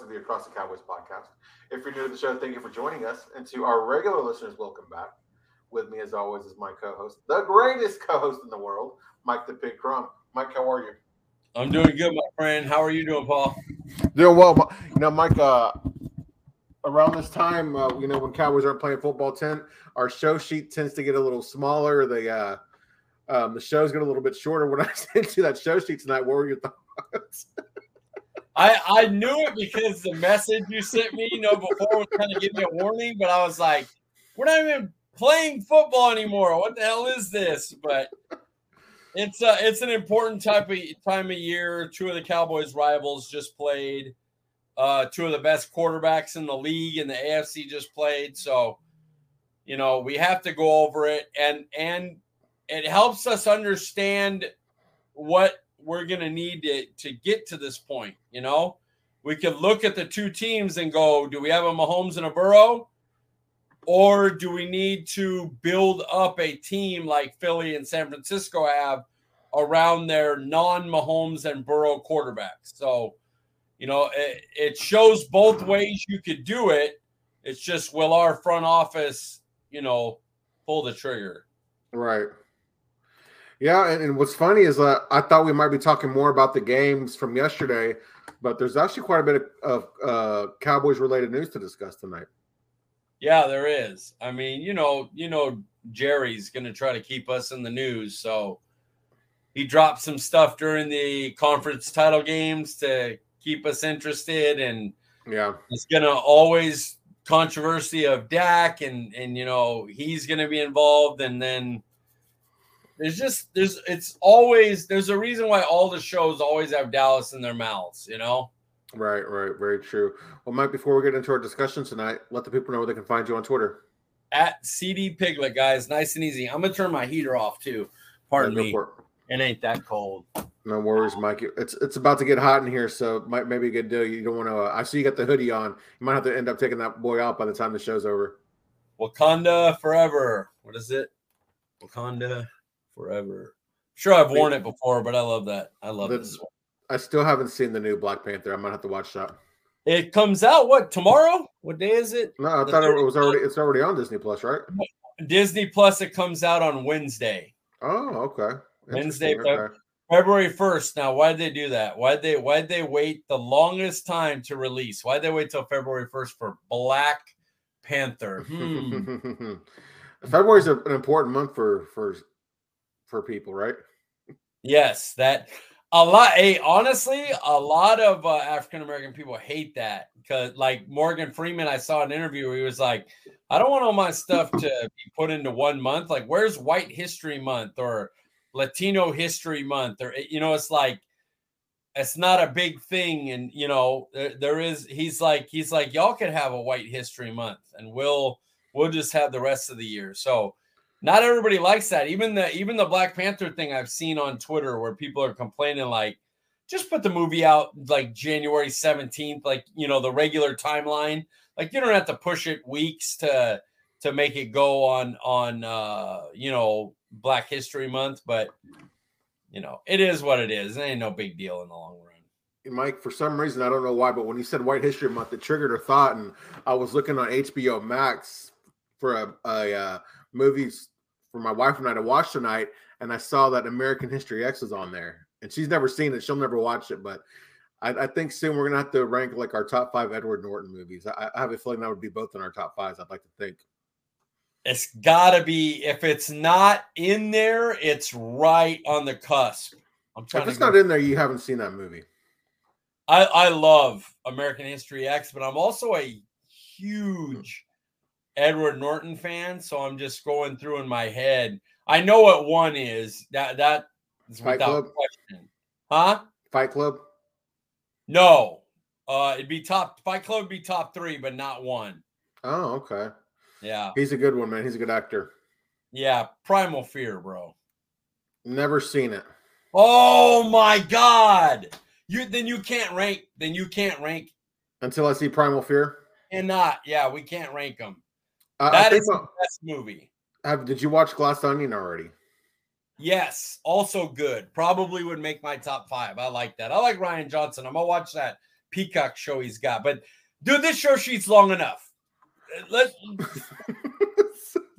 host of the Across the Cowboys podcast. If you're new to the show, thank you for joining us. And to our regular listeners, welcome back. With me, as always, is my co-host, the greatest co-host in the world, Mike the Pig Crumb. Mike, how are you? I'm doing good, my friend. How are you doing, Paul? Doing well. You know, Mike, uh, around this time, uh, you know, when Cowboys aren't playing football 10, our show sheet tends to get a little smaller. The uh, um, the shows get a little bit shorter. When I sent you that show sheet tonight, what were your thoughts? I I knew it because the message you sent me, you know, before was kind of giving me a warning, but I was like, we're not even playing football anymore. What the hell is this? But it's uh it's an important type of time of year. Two of the Cowboys rivals just played. Uh, two of the best quarterbacks in the league and the AFC just played. So, you know, we have to go over it and and it helps us understand what we're going to need to to get to this point, you know? We could look at the two teams and go, do we have a Mahomes and a Burrow? Or do we need to build up a team like Philly and San Francisco have around their non Mahomes and Burrow quarterbacks? So, you know, it, it shows both ways you could do it. It's just will our front office, you know, pull the trigger? Right. Yeah, and, and what's funny is uh, I thought we might be talking more about the games from yesterday, but there's actually quite a bit of, uh, Cowboys related news to discuss tonight. Yeah, there is. I mean, you know, you know, Jerry's going to try to keep us in the news, so he dropped some stuff during the conference title games to keep us interested and yeah it's gonna always controversy of Dak and and you know he's gonna be involved and then there's just there's it's always there's a reason why all the shows always have Dallas in their mouths you know right right very true well Mike before we get into our discussion tonight let the people know where they can find you on Twitter at CD Piglet guys nice and easy I'm gonna turn my heater off too pardon me it. it ain't that cold no worries, Mike. It's it's about to get hot in here, so might maybe a good deal. You don't want to. Uh, I see you got the hoodie on. You might have to end up taking that boy out by the time the show's over. Wakanda forever. What is it? Wakanda forever. Sure, I've worn it before, but I love that. I love this. I still haven't seen the new Black Panther. I might have to watch that. It comes out what tomorrow? What day is it? No, I the thought it was already. It's already on Disney Plus, right? Disney Plus. It comes out on Wednesday. Oh, okay. Wednesday, okay. February 1st. Now, why did they do that? Why did they why did they wait the longest time to release? Why did they wait till February 1st for Black Panther? Hmm. February is an important month for for for people, right? Yes, that a lot. Hey, honestly, a lot of uh, African American people hate that because, like Morgan Freeman, I saw an interview where he was like, "I don't want all my stuff to be put into one month. Like, where's White History Month or Latino History Month, or you know, it's like it's not a big thing, and you know, there, there is. He's like, he's like, y'all could have a White History Month, and we'll we'll just have the rest of the year. So, not everybody likes that. Even the even the Black Panther thing I've seen on Twitter where people are complaining like, just put the movie out like January seventeenth, like you know, the regular timeline. Like you don't have to push it weeks to to make it go on on uh you know Black History Month, but you know, it is what it is. It ain't no big deal in the long run. Mike, for some reason, I don't know why, but when you said White History Month, it triggered a thought, and I was looking on HBO Max for a, a uh, movies for my wife and I to watch tonight, and I saw that American History X is on there, and she's never seen it. She'll never watch it, but I, I think soon we're gonna have to rank like our top five Edward Norton movies. I, I have a feeling that would be both in our top fives. I'd like to think. It's got to be. If it's not in there, it's right on the cusp. I'm trying. If it's not in there, you haven't seen that movie. I I love American History X, but I'm also a huge Edward Norton fan. So I'm just going through in my head. I know what one is. That that is Fight without Club? question. Huh? Fight Club. No, uh, it'd be top. Fight Club would be top three, but not one. Oh, okay. Yeah. He's a good one, man. He's a good actor. Yeah. Primal Fear, bro. Never seen it. Oh my god. You then you can't rank. Then you can't rank until I see Primal Fear. And not, yeah, we can't rank them. Uh, that is the best movie. Have did you watch Glass Onion already? Yes, also good. Probably would make my top five. I like that. I like Rian Johnson. I'm gonna watch that Peacock show he's got. But dude, this show sheet's long enough. Let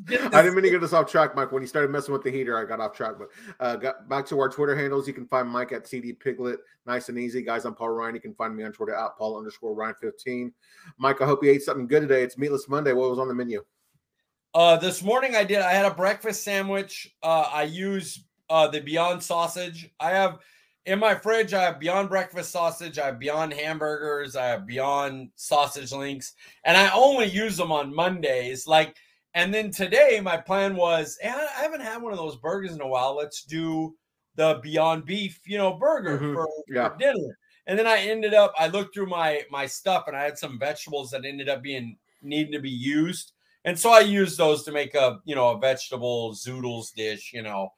I didn't mean to get us off track, Mike. When you started messing with the heater, I got off track. But uh, got back to our Twitter handles. You can find Mike at CD Piglet. Nice and easy, guys. I'm Paul Ryan. You can find me on Twitter at Paul underscore Ryan 15. Mike, I hope you ate something good today. It's Meatless Monday. What was on the menu? Uh, this morning I did. I had a breakfast sandwich. Uh, I use uh, the Beyond sausage. I have in my fridge. I have Beyond breakfast sausage. I have Beyond hamburgers. I have Beyond sausage links, and I only use them on Mondays. Like and then today, my plan was hey, I haven't had one of those burgers in a while. Let's do the Beyond Beef, you know, burger mm-hmm. for, yeah. for dinner. And then I ended up, I looked through my my stuff and I had some vegetables that ended up being needing to be used. And so I used those to make a, you know, a vegetable zoodles dish, you know.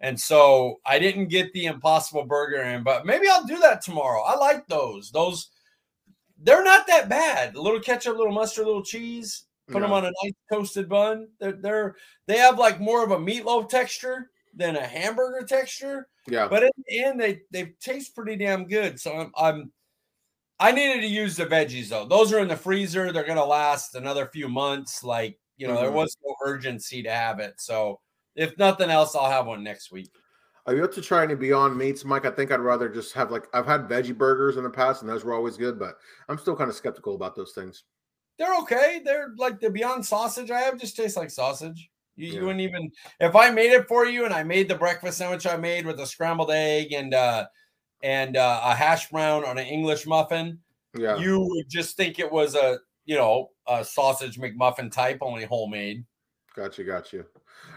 And so I didn't get the impossible burger in, but maybe I'll do that tomorrow. I like those. Those they're not that bad. A little ketchup, a little mustard, a little cheese put yeah. them on a nice toasted bun. They're, they're they have like more of a meatloaf texture than a hamburger texture. Yeah. But in the end, they they taste pretty damn good. So I'm, I'm I needed to use the veggies though. Those are in the freezer. They're gonna last another few months. Like you know, mm-hmm. there was no urgency to have it. So if nothing else, I'll have one next week. Are you up to try any Beyond Meats, Mike? I think I'd rather just have like I've had veggie burgers in the past, and those were always good, but I'm still kind of skeptical about those things they're okay. They're like the Beyond sausage I have just tastes like sausage. You, yeah. you, wouldn't even if I made it for you and I made the breakfast sandwich I made with a scrambled egg and uh and uh, a hash brown on an English muffin. Yeah, you would just think it was a you know a sausage McMuffin type, only homemade. Gotcha, gotcha.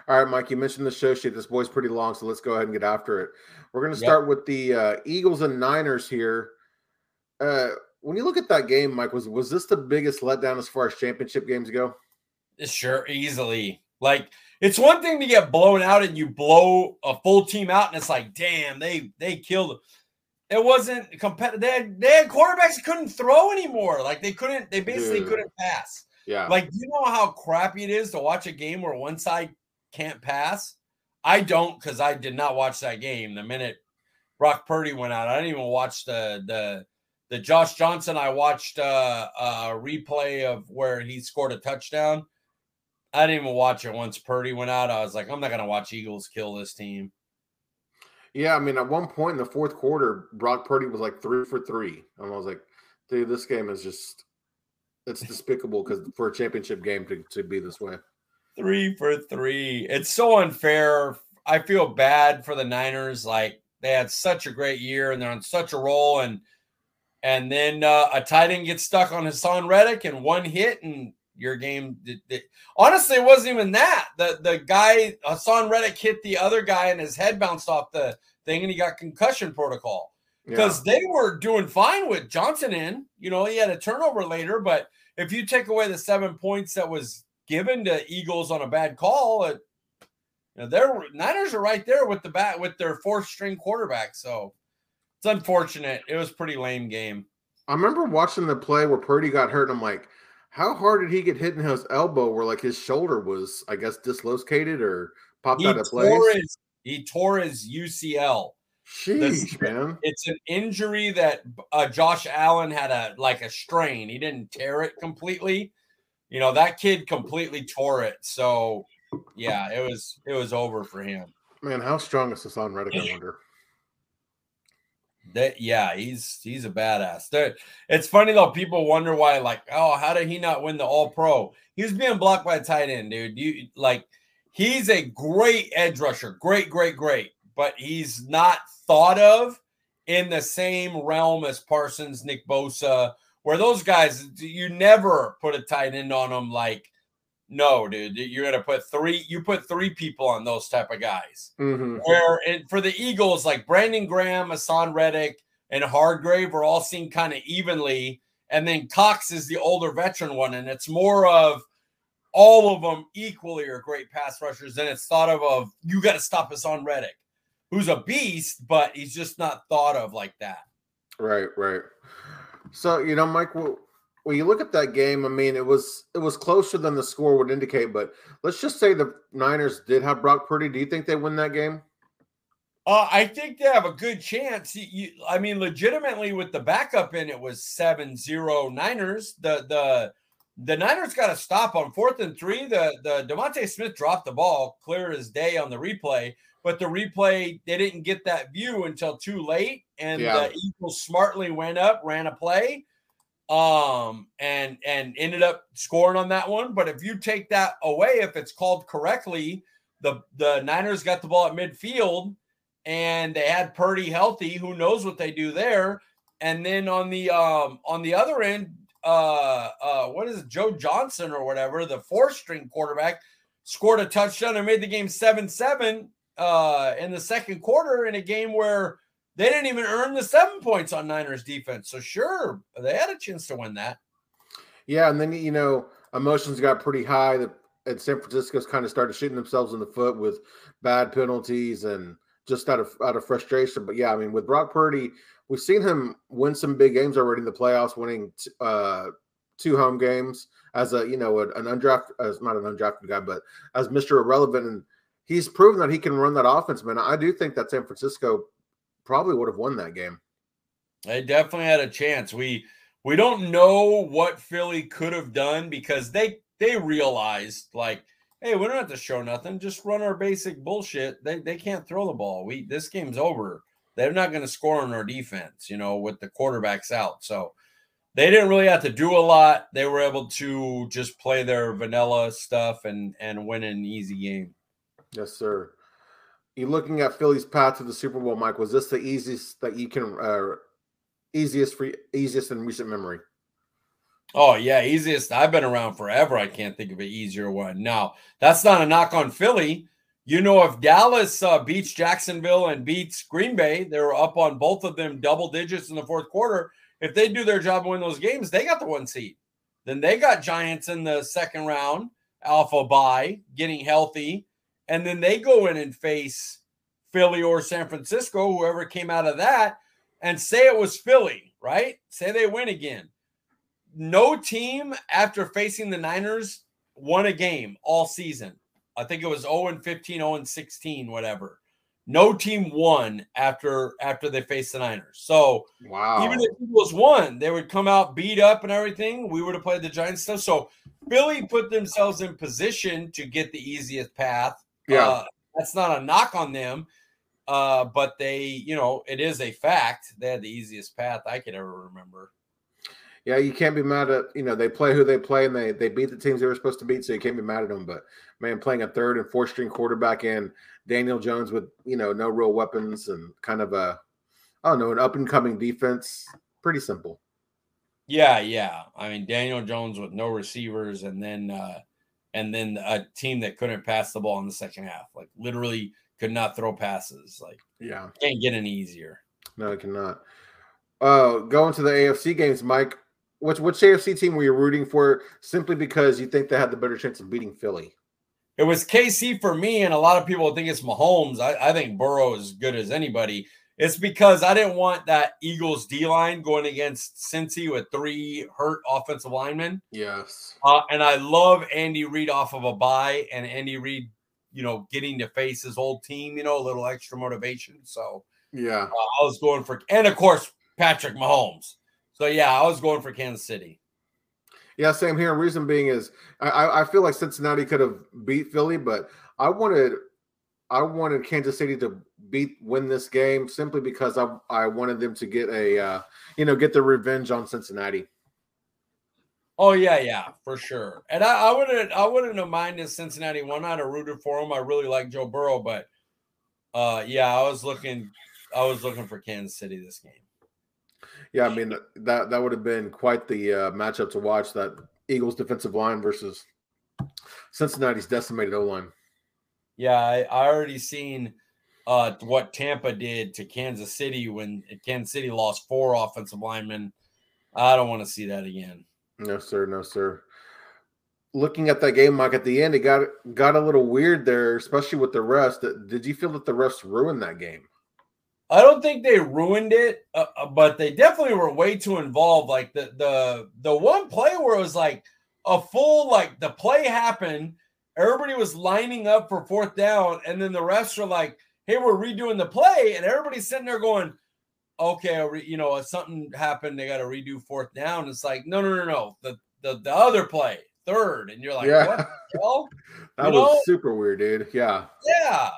All right, Mike, you mentioned the show sheet. This boy's pretty long, so let's go ahead and get after it. We're going to start yep. with the uh, Eagles and Niners here. Uh, when you look at that game, Mike, was was this the biggest letdown as far as championship games go? Sure, easily. Like it's one thing to get blown out and you blow a full team out, and it's like, damn, they they killed. It wasn't competitive. They had, they had quarterbacks couldn't throw anymore. Like they couldn't. They basically Dude. couldn't pass. Yeah. Like you know how crappy it is to watch a game where one side can't pass. I don't because I did not watch that game. The minute Brock Purdy went out, I didn't even watch the the the Josh Johnson, I watched uh, a replay of where he scored a touchdown. I didn't even watch it once Purdy went out. I was like, I'm not going to watch Eagles kill this team. Yeah, I mean, at one point in the fourth quarter, Brock Purdy was like three for three, and I was like, dude, this game is just it's despicable because for a championship game to, to be this way. Three for three. It's so unfair. I feel bad for the Niners. Like they had such a great year and they're on such a roll, and and then uh, a tight end gets stuck on Haason Reddick and one hit and your game. Did, did, honestly, it wasn't even that. The the guy Haason Reddick hit the other guy and his head bounced off the thing and he got concussion protocol because yeah. they were doing fine with Johnson in. You know, he had a turnover later, but if you take away the seven points that was given to Eagles on a bad call, it, you know, their Niners are right there with the bat with their fourth string quarterback. So it's unfortunate. It was pretty lame game. I remember watching the play where Purdy got hurt, and I'm like, how hard did he get hit in his elbow where like his shoulder was, I guess, dislocated or popped he out of place? His, he tore his UCL. Sheesh, the, man. It's an injury that uh, Josh Allen had a like a strain. He didn't tear it completely. You know, that kid completely tore it. So yeah, it was it was over for him. Man, how strong is Haason Reddick, I wonder? That yeah, he's he's a badass. There, it's funny though. People wonder why, like, oh, how did he not win the All Pro? He was being blocked by a tight end, dude. You like, he's a great edge rusher, great, great, great, but he's not thought of in the same realm as Parsons, Nick Bosa, where those guys you never put a tight end on them like no, dude, you're gonna put three. You put three people on those type of guys. Mm-hmm. Where and for the Eagles, like Brandon Graham, Haason Reddick, and Hargrave are all seen kind of evenly, and then Cox is the older veteran one, and it's more of all of them equally are great pass rushers. And it's thought of of you got to stop Haason Reddick, who's a beast, but he's just not thought of like that. Right, right. So you know, Mike, well, when you look at that game, I mean, it was it was closer than the score would indicate. But let's just say the Niners did have Brock Purdy. Do you think they win that game? Uh, I think they have a good chance. You, you, I mean, legitimately, with the backup in, it was 7-0 Niners. The the the Niners got to stop on fourth and three. The the DeVonta Smith dropped the ball clear as day on the replay, but the replay they didn't get that view until too late, and yeah. the Eagles smartly went up, ran a play, um, and and ended up scoring on that one. But if you take that away, if it's called correctly, the the Niners got the ball at midfield and they had Purdy healthy. Who knows what they do there? And then on the um on the other end, uh uh what is it, Joe Johnson or whatever, the four string quarterback scored a touchdown and made the game 7-7 uh in the second quarter in a game where they didn't even earn the seven points on Niners defense. So sure, they had a chance to win that. Yeah, and then you know, emotions got pretty high that and San Francisco's kind of started shooting themselves in the foot with bad penalties and just out of out of frustration. But yeah, I mean, with Brock Purdy, we've seen him win some big games already in the playoffs, winning t- uh, two home games as a you know an undrafted, as not an undrafted guy, but as Mister Irrelevant, and he's proven that he can run that offense. Man, I do think that San Francisco probably would have won that game. They definitely had a chance. We we don't know what Philly could have done because they they realized like hey, we don't have to show nothing. Just run our basic bullshit. They they can't throw the ball. We this game's over. They're not going to score on our defense, you know, with the quarterbacks out. So they didn't really have to do a lot. They were able to just play their vanilla stuff and and win an easy game. Yes, sir. You looking at Philly's path to the Super Bowl, Mike? Was this the easiest that you can uh, easiest for easiest in recent memory? Oh yeah, easiest. I've been around forever. I can't think of an easier one. Now that's not a knock on Philly. You know, if Dallas uh, beats Jacksonville and beats Green Bay, they were up on both of them double digits in the fourth quarter. If they do their job and win those games, they got the one seed. Then they got Giants in the second round, Alpha by getting healthy, and then they go in and face Philly or San Francisco, whoever came out of that, and say it was Philly, right? Say they win again no team after facing the Niners won a game all season. I think it was 0 and 15, 0 and 16, whatever. No team won after after they faced the Niners. So wow. even if Eagles won, they would come out beat up and everything. We would have played the Giants stuff. So Philly put themselves in position to get the easiest path. Yeah. Uh, that's not a knock on them. Uh, but they, you know, it is a fact. They had the easiest path I could ever remember yeah, you can't be mad at you know they play who they play and they they beat the teams they were supposed to beat, so you can't be mad at them. But man, playing a third and fourth string quarterback and Daniel Jones with you know no real weapons and kind of a I don't know an up and coming defense, pretty simple. Yeah, yeah. I mean Daniel Jones with no receivers and then uh and then a team that couldn't pass the ball in the second half, like literally could not throw passes. Like yeah, can't get any easier. No, it cannot. Uh, going to the AFC games, Mike. Which which AFC team were you rooting for simply because you think they had the better chance of beating Philly? It was KC for me, and a lot of people think it's Mahomes. I, I think Burrow is good as anybody. It's because I didn't want that Eagles D line going against Cincy with three hurt offensive linemen. Yes. Uh, and I love Andy Reid off of a bye and Andy Reid, you know, getting to face his old team, you know, a little extra motivation. So, yeah, uh, I was going for, and of course, Patrick Mahomes. So yeah, I was going for Kansas City. Yeah, same here. Reason being is I, I feel like Cincinnati could have beat Philly, but I wanted I wanted Kansas City to beat win this game simply because I I wanted them to get a uh, you know get the revenge on Cincinnati. Oh yeah, yeah, for sure. And I, I wouldn't I wouldn't have minded Cincinnati one. I'd have rooted for them. I really like Joe Burrow, but uh yeah, I was looking I was looking for Kansas City this game. Yeah, I mean that that would have been quite the uh, matchup to watch. That Eagles defensive line versus Cincinnati's decimated O line. Yeah, I, I already seen uh, what Tampa did to Kansas City when Kansas City lost four offensive linemen. I don't want to see that again. No, sir. No, sir. Looking at that game, Mike, at the end, it got got a little weird there, especially with the rest. Did you feel that the refs ruined that game? I don't think they ruined it, uh, uh, but they definitely were way too involved. Like the the the one play where it was like a full like the play happened, everybody was lining up for fourth down, and then the refs are like, hey, we're redoing the play, and everybody's sitting there going, okay, you know, something happened, they got to redo fourth down. It's like, no, no, no, no, the the, the other play, third, and you're like, yeah. what the hell? that you was know? super weird, dude. Yeah, yeah.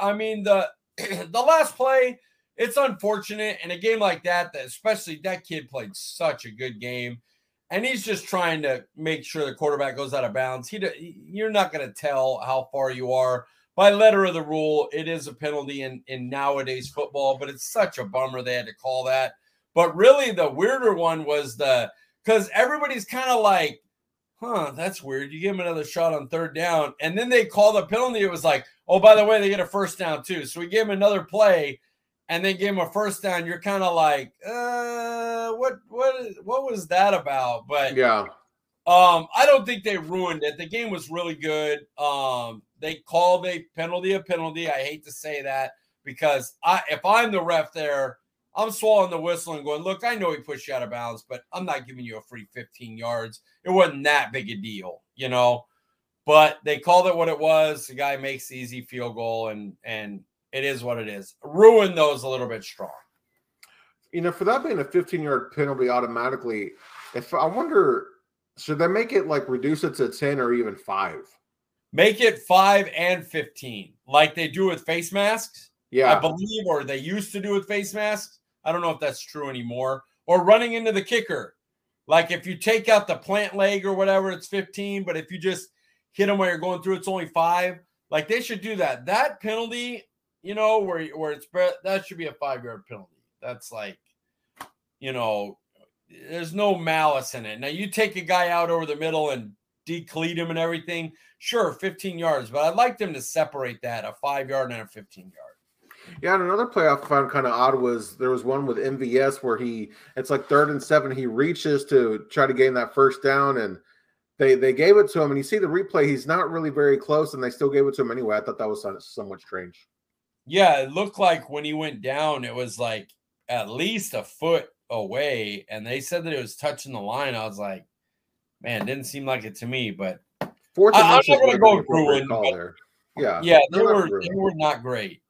I mean the the last play. It's unfortunate in a game like that, that especially that kid played such a good game and he's just trying to make sure the quarterback goes out of bounds. He, you're not going to tell how far you are by letter of the rule. It is a penalty in in nowadays football, but it's such a bummer they had to call that. But really, the weirder one was the because everybody's kind of like, huh, that's weird. You give him another shot on third down, and then they call the penalty. It was like, oh, by the way, they get a first down too. So we gave him another play and then give him a first down, you're kind of like, uh, what, what, what was that about? But yeah, um, I don't think they ruined it. The game was really good. Um, they called a penalty a penalty. I hate to say that because I, if I'm the ref there, I'm swallowing the whistle and going, look, I know he pushed you out of bounds, but I'm not giving you a free 15 yards. It wasn't that big a deal, you know. But they called it what it was. The guy makes the easy field goal, and and it is what it is. Ruin those a little bit strong. You know, for that being a 15 yard penalty automatically, if I wonder, should they make it like reduce it to 10 or even five? Make it five and 15, like they do with face masks. Yeah. I believe, or they used to do with face masks. I don't know if that's true anymore. Or running into the kicker. Like if you take out the plant leg or whatever, it's 15. But if you just hit them while you're going through, it's only five. Like they should do that. That penalty, you know, where where it's that should be a five yard penalty. That's like, you know, there's no malice in it. Now you take a guy out over the middle and decleat him and everything. Sure, 15 yards, but I'd like them to separate that a five yard and a 15 yard. Yeah, and another play I found kind of odd was there was one with MVS where he it's like third and seven. He reaches to try to gain that first down, and they they gave it to him. And you see the replay; he's not really very close, and they still gave it to him anyway. I thought that was somewhat strange. Yeah, it looked like when he went down, it was like at least a foot away, and they said that it was touching the line. I was like, man, didn't seem like it to me, but fourth I, am not going to go ruin. But, yeah, yeah, they were they were not great.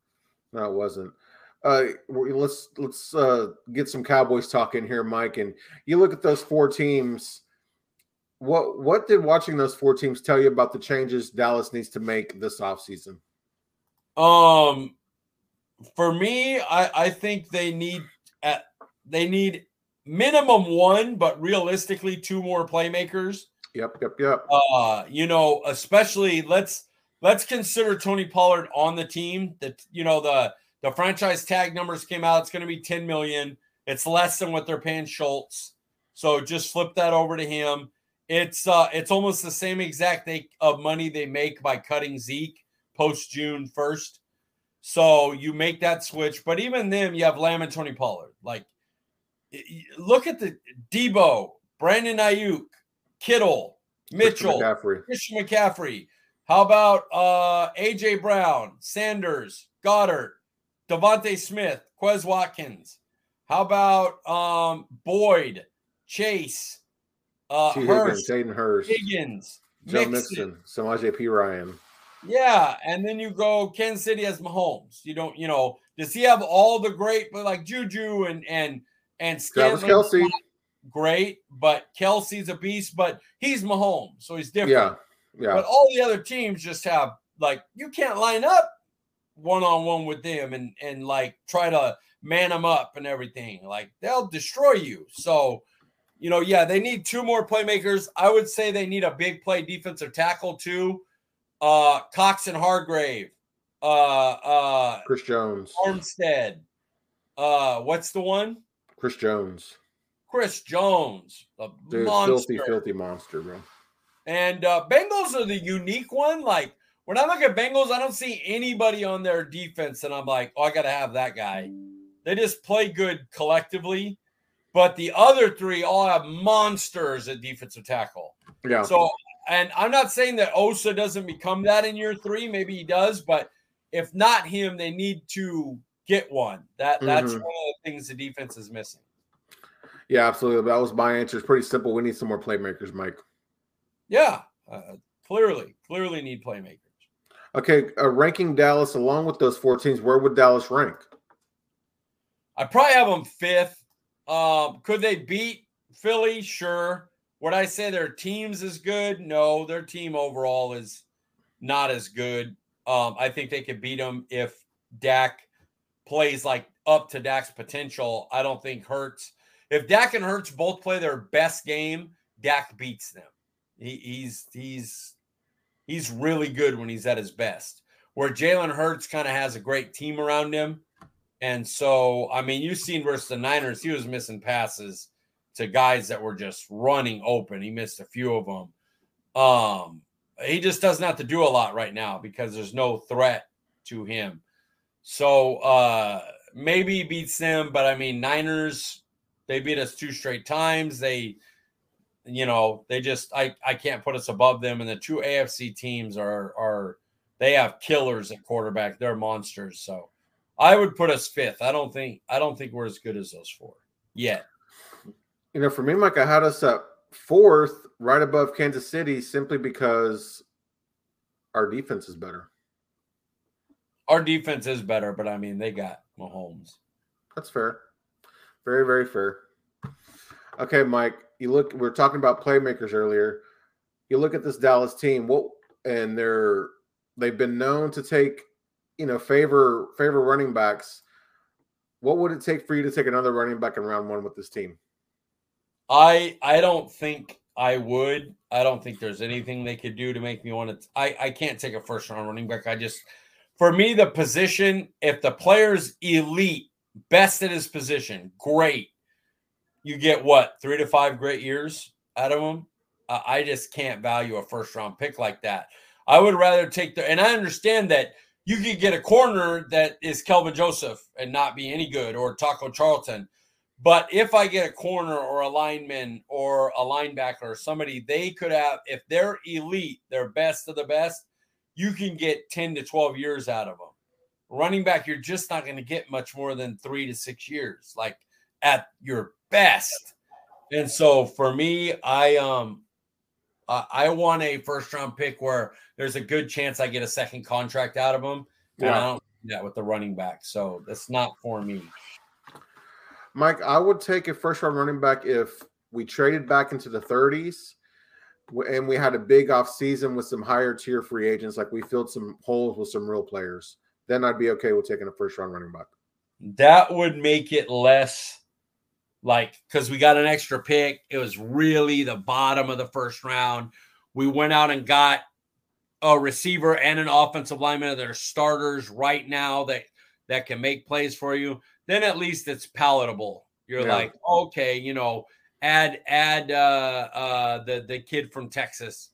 No, it wasn't. Uh, let's let's uh, get some Cowboys talk in here, Mike. And you look at those four teams. What what did watching those four teams tell you about the changes Dallas needs to make this offseason? Um, for me, I, I think they need at they need minimum one, but realistically two more playmakers. Yep, yep, yep. Uh, you know, especially let's let's consider Tony Pollard on the team. That you know the the franchise tag numbers came out. It's going to be 10 million. It's less than what they're paying Schultz. So just flip that over to him. It's uh it's almost the same exact they, of money they make by cutting Zeke post June 1st. So you make that switch, but even then, you have Lamb and Tony Pollard. Like, look at the Deebo, Brandon Aiyuk, Kittle, Mitchell, Christian McCaffrey. Christian McCaffrey. How about uh, AJ Brown, Sanders, Goedert, DeVonta Smith, Quez Watkins? How about um, Boyd, Chase, uh, T. Hurst, Higgins, Hayden Hurst, Higgins, Joe Mixon, Mixon Samaje Perine. Yeah, and then you go Kansas City has Mahomes. You don't, you know, does he have all the great, but like Juju and and and Travis Kelce, great, but Kelce's a beast, but he's Mahomes, so he's different. Yeah, yeah. But all the other teams just have like you can't line up one on one with them and and like try to man them up and everything. Like they'll destroy you. So, you know, yeah, they need two more playmakers. I would say they need a big play defensive tackle too uh, Cox and Hargrave, uh, uh, Chris Jones, Armstead. Uh, what's the one? Chris Jones. Chris Jones, a Dude, monster. filthy, filthy monster, bro. And uh, Bengals are the unique one. Like when I look at Bengals, I don't see anybody on their defense, and I'm like, oh, I got to have that guy. They just play good collectively, but the other three all have monsters at defensive tackle. Yeah. So and I'm not saying that Osa doesn't become that in year three. Maybe he does, but if not him, they need to get one. That that's mm-hmm. one of the things the defense is missing. Yeah, absolutely. That was my answer. It's pretty simple. We need some more playmakers, Mike. Yeah, uh, clearly, clearly need playmakers. Okay, uh, ranking Dallas along with those four teams, where would Dallas rank? I probably have them fifth. Um, could they beat Philly? Sure. Would I say their team's is good? No, their team overall is not as good. Um, I think they could beat them if Dak plays like up to Dak's potential. I don't think Hurts. If Dak and Hurts both play their best game, Dak beats them. He, he's he's he's really good when he's at his best. Where Jalen Hurts kind of has a great team around him. And so, I mean, you've seen versus the Niners, he was missing passes to guys that were just running open. He missed a few of them. Um, he just doesn't have to do a lot right now because there's no threat to him. So uh maybe beats them, but I mean, Niners, they beat us two straight times. They you know, they just I I can't put us above them. And the two AFC teams are are they have killers at quarterback. They're monsters. So I would put us fifth. I don't think I don't think we're as good as those four yet. You know, for me, Mike, I had us at fourth, right above Kansas City, simply because our defense is better. Our defense is better, but I mean they got Mahomes. That's fair. Very, very fair. Okay, Mike you look, we are talking about playmakers earlier. You look at this Dallas team, what and they're they've been known to take, you know, favor favor running backs. What would it take for you to take another running back in round one with this team? I I don't think I would. I don't think there's anything they could do to make me want to. I I can't take a first round running back. I just for me the position. If the player's elite, best at his position, great you get what three to five great years out of them. Uh, I just can't value a first round pick like that. I would rather take the, and I understand that you could get a corner that is Kelvin Joseph and not be any good, or Taco Charlton. But if I get a corner or a lineman or a linebacker or somebody, they could have, if they're elite, they're best of the best, you can get 10 to 12 years out of them. Running back, you're just not going to get much more than three to six years, like at your best. And so for me, I um uh, I want a first round pick where there's a good chance I get a second contract out of them. Yeah. And I don't do that with the running back. So that's not for me. Mike, I would take a first round running back if we traded back into the 30s and we had a big off season with some higher tier free agents, like we filled some holes with some real players. Then I'd be okay with taking a first round running back. That would make it less like because we got an extra pick. It was really the bottom of the first round. We went out and got a receiver and an offensive lineman that are starters right now that that can make plays for you. Then at least it's palatable. You're yeah. like, okay, you know, add add uh uh the the kid from Texas.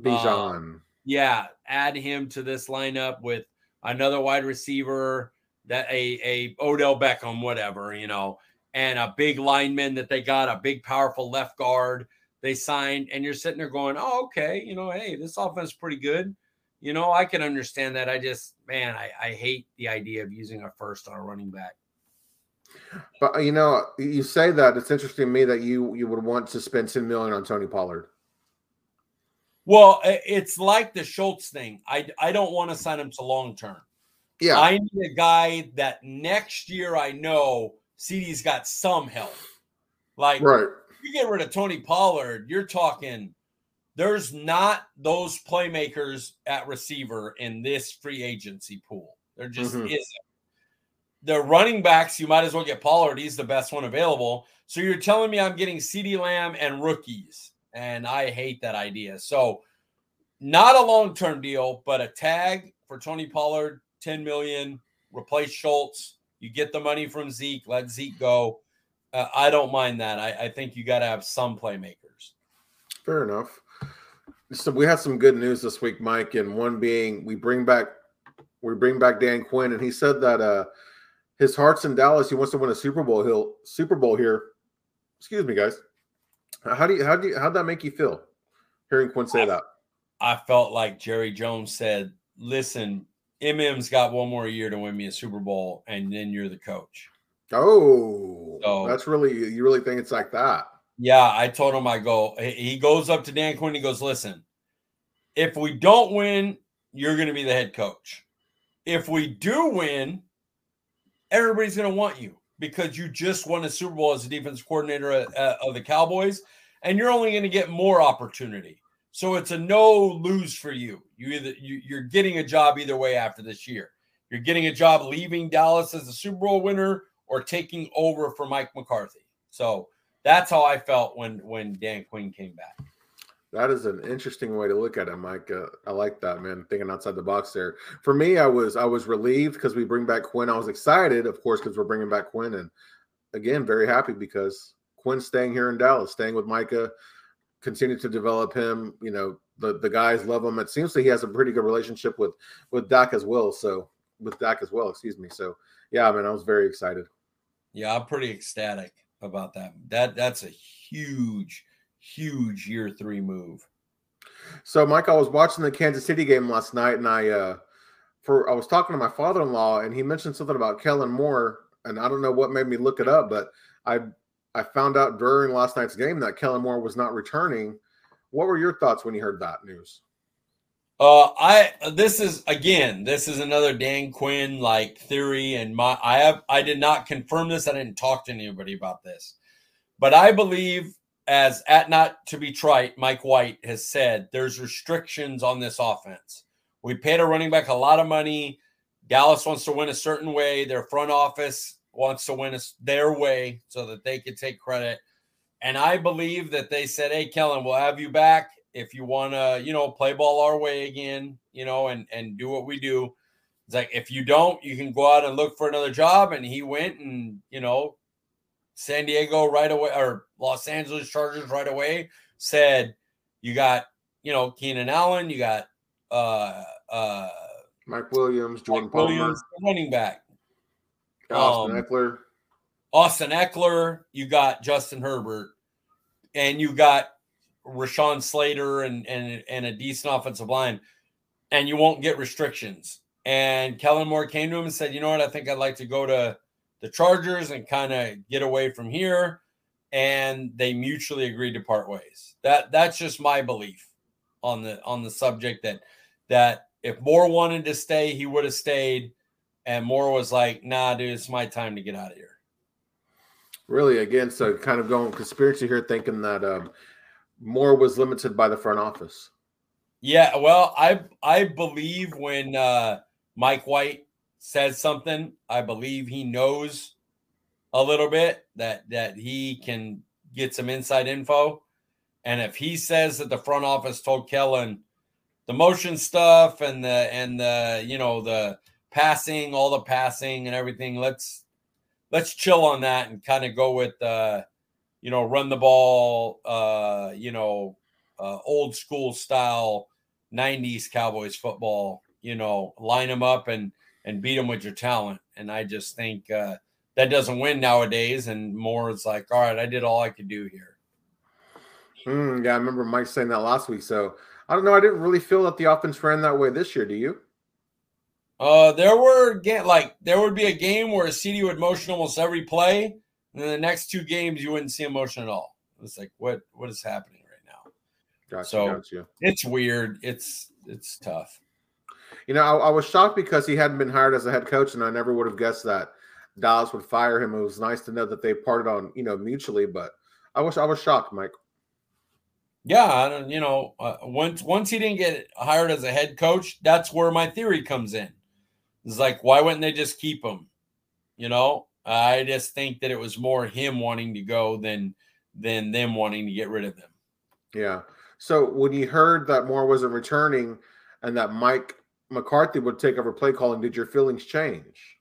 Bijan. Uh, yeah, add him to this lineup with another wide receiver that a a Odell Beckham, whatever, you know and a big lineman that they got, a big, powerful left guard they signed, and you're sitting there going, "Oh, okay, you know, hey, this offense is pretty good." You know, I can understand that. I just, man, I, I hate the idea of using a first on a running back. But you know, you say that it's interesting to me that you you would want to spend ten million on Tony Pollard. Well, it's like the Schultz thing. I I don't want to sign him to long term. Yeah, I need a guy that next year I know CD's got some help. Like, right. you get rid of Tony Pollard, you're talking. There's not those playmakers at receiver in this free agency pool. There just mm-hmm. isn't. The running backs, you might as well get Pollard. He's the best one available. So you're telling me I'm getting CeeDee Lamb and rookies, and I hate that idea. So not a long term deal, but a tag for Tony Pollard, 10 million, replace Schultz you get the money from Zeke, let Zeke go. Uh, I don't mind that. I, I think you got to have some playmakers. Fair enough. So we had some good news this week, Mike, and one being we bring back we bring back Dan Quinn, and he said that uh his heart's in Dallas. He wants to win a Super Bowl. He'll Super Bowl here. Excuse me, guys. How do you how do you how'd that make you feel hearing Quinn say I, that? I felt like Jerry Jones said, "Listen, MM's got one more year to win me a Super Bowl, and then you're the coach. Oh, so, that's really you really think it's like that? Yeah, I told him I go. He goes up to Dan Quinn. He goes, "Listen, if we don't win, you're going to be the head coach. If we do win, everybody's going to want you because you just won a Super Bowl as a defense coordinator of the Cowboys, and you're only going to get more opportunity. So it's a no lose for you. You either you, you're getting a job either way after this year. You're getting a job leaving Dallas as a Super Bowl winner or taking over for Mike McCarthy. So that's how I felt when when Dan Quinn came back. That is an interesting way to look at it, Mike. Uh, I like that, man. Thinking outside the box there. For me, I was I was relieved because we bring back Quinn. I was excited, of course, because we're bringing back Quinn, and again, very happy because Quinn's staying here in Dallas, staying with Micah, continue to develop him. You know, the the guys love him. It seems like he has a pretty good relationship with with Dak as well. So with Dak as well, excuse me. So yeah, I mean, I was very excited. Yeah, I'm pretty ecstatic about that. That that's a huge huge year three move. So, Mike, I was watching the Kansas City game last night, and I, uh, for I was talking to my father-in-law, and he mentioned something about Kellen Moore, and I don't know what made me look it up, but I, I found out during last night's game that Kellen Moore was not returning. What were your thoughts when you heard that news? Uh, I this is again, this is another Dan Quinn like theory, and my I have I did not confirm this. I didn't talk to anybody about this, but I believe as at not to be trite, Mike White has said there's restrictions on this offense. We paid a running back a lot of money. Dallas wants to win a certain way. Their front office wants to win a, their way so that they can take credit. And I believe that they said, "Hey, Kellen, we'll have you back if you want to, you know, play ball our way again, you know, and and do what we do." It's like if you don't, you can go out and look for another job. And he went and you know San Diego right away or Los Angeles Chargers right away said you got you know Keenan Allen, you got uh uh Mike Williams, Jordan Mike Williams, running back, Austin um, Ekeler, Austin Ekeler, you got Justin Herbert, and you got Rashawn Slater and and and a decent offensive line, and you won't get restrictions. And Kellen Moore came to him and said, "You know what? I think I'd like to go to the Chargers and kind of get away from here. And they mutually agreed to part ways. That that's just my belief on the on the subject that that if Moore wanted to stay, he would have stayed. And Moore was like, nah, dude, it's my time to get out of here. Really, again, so kind of going conspiracy here, thinking that um, Moore was limited by the front office. Yeah, well, I I believe when uh, Mike White says something, I believe he knows a little bit that that he can get some inside info. And if he says that the front office told Kellen the motion stuff and the and the you know the passing, all the passing and everything, let's let's chill on that and kind of go with uh you know run the ball uh you know uh, old school style 90s Cowboys football, you know, line them up and and beat them with your talent. And I just think uh, that doesn't win nowadays. And Moore is like, all right, I did all I could do here. Mm, yeah, I remember Mike saying that last week. So I don't know. I didn't really feel that the offense ran that way this year. Do you? Uh, there were like there would be a game where CeeDee would motion almost every play, and then the next two games you wouldn't see a motion at all. It's like what what is happening right now? Gotcha, so gotcha. it's weird. It's it's tough. You know, I, I, was shocked because he hadn't been hired as a head coach, and I never would have guessed that Dallas would fire him. It was nice to know that they parted on, you know, mutually. But I was I was shocked, Mike. Yeah, you know, uh, once once he didn't get hired as a head coach, that's where my theory comes in. It's like, why wouldn't they just keep him? You know, I just think that it was more him wanting to go than than them wanting to get rid of him. Yeah. So when you heard that Moore wasn't returning and that Mike McCarthy would take over play calling, did your feelings change?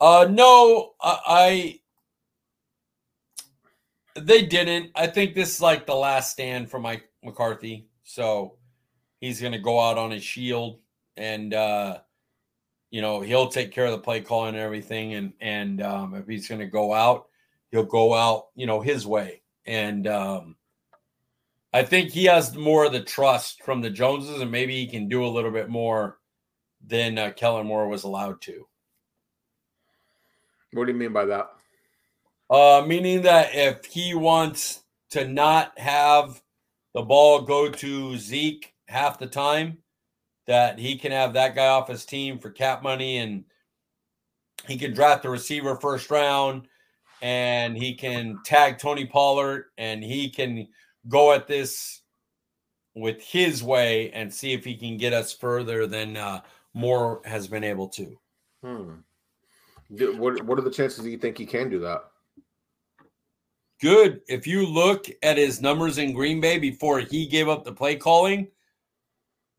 Uh, no, I, I they didn't. I think this is like the last stand for Mike McCarthy, so he's going to go out on his shield, and uh, you know he'll take care of the play calling and everything. And and um, if he's going to go out, he'll go out, you know, his way. And um, I think he has more of the trust from the Joneses, and maybe he can do a little bit more than uh, Kellen Moore was allowed to. What do you mean by that? Uh, meaning that if he wants to not have the ball go to Zeke half the time, that he can have that guy off his team for cap money and he can draft the receiver first round and he can tag Tony Pollard and he can go at this with his way and see if he can get us further than uh, Moore has been able to. Hmm. What What are the chances you think he can do that? Good. If you look at his numbers in Green Bay before he gave up the play calling,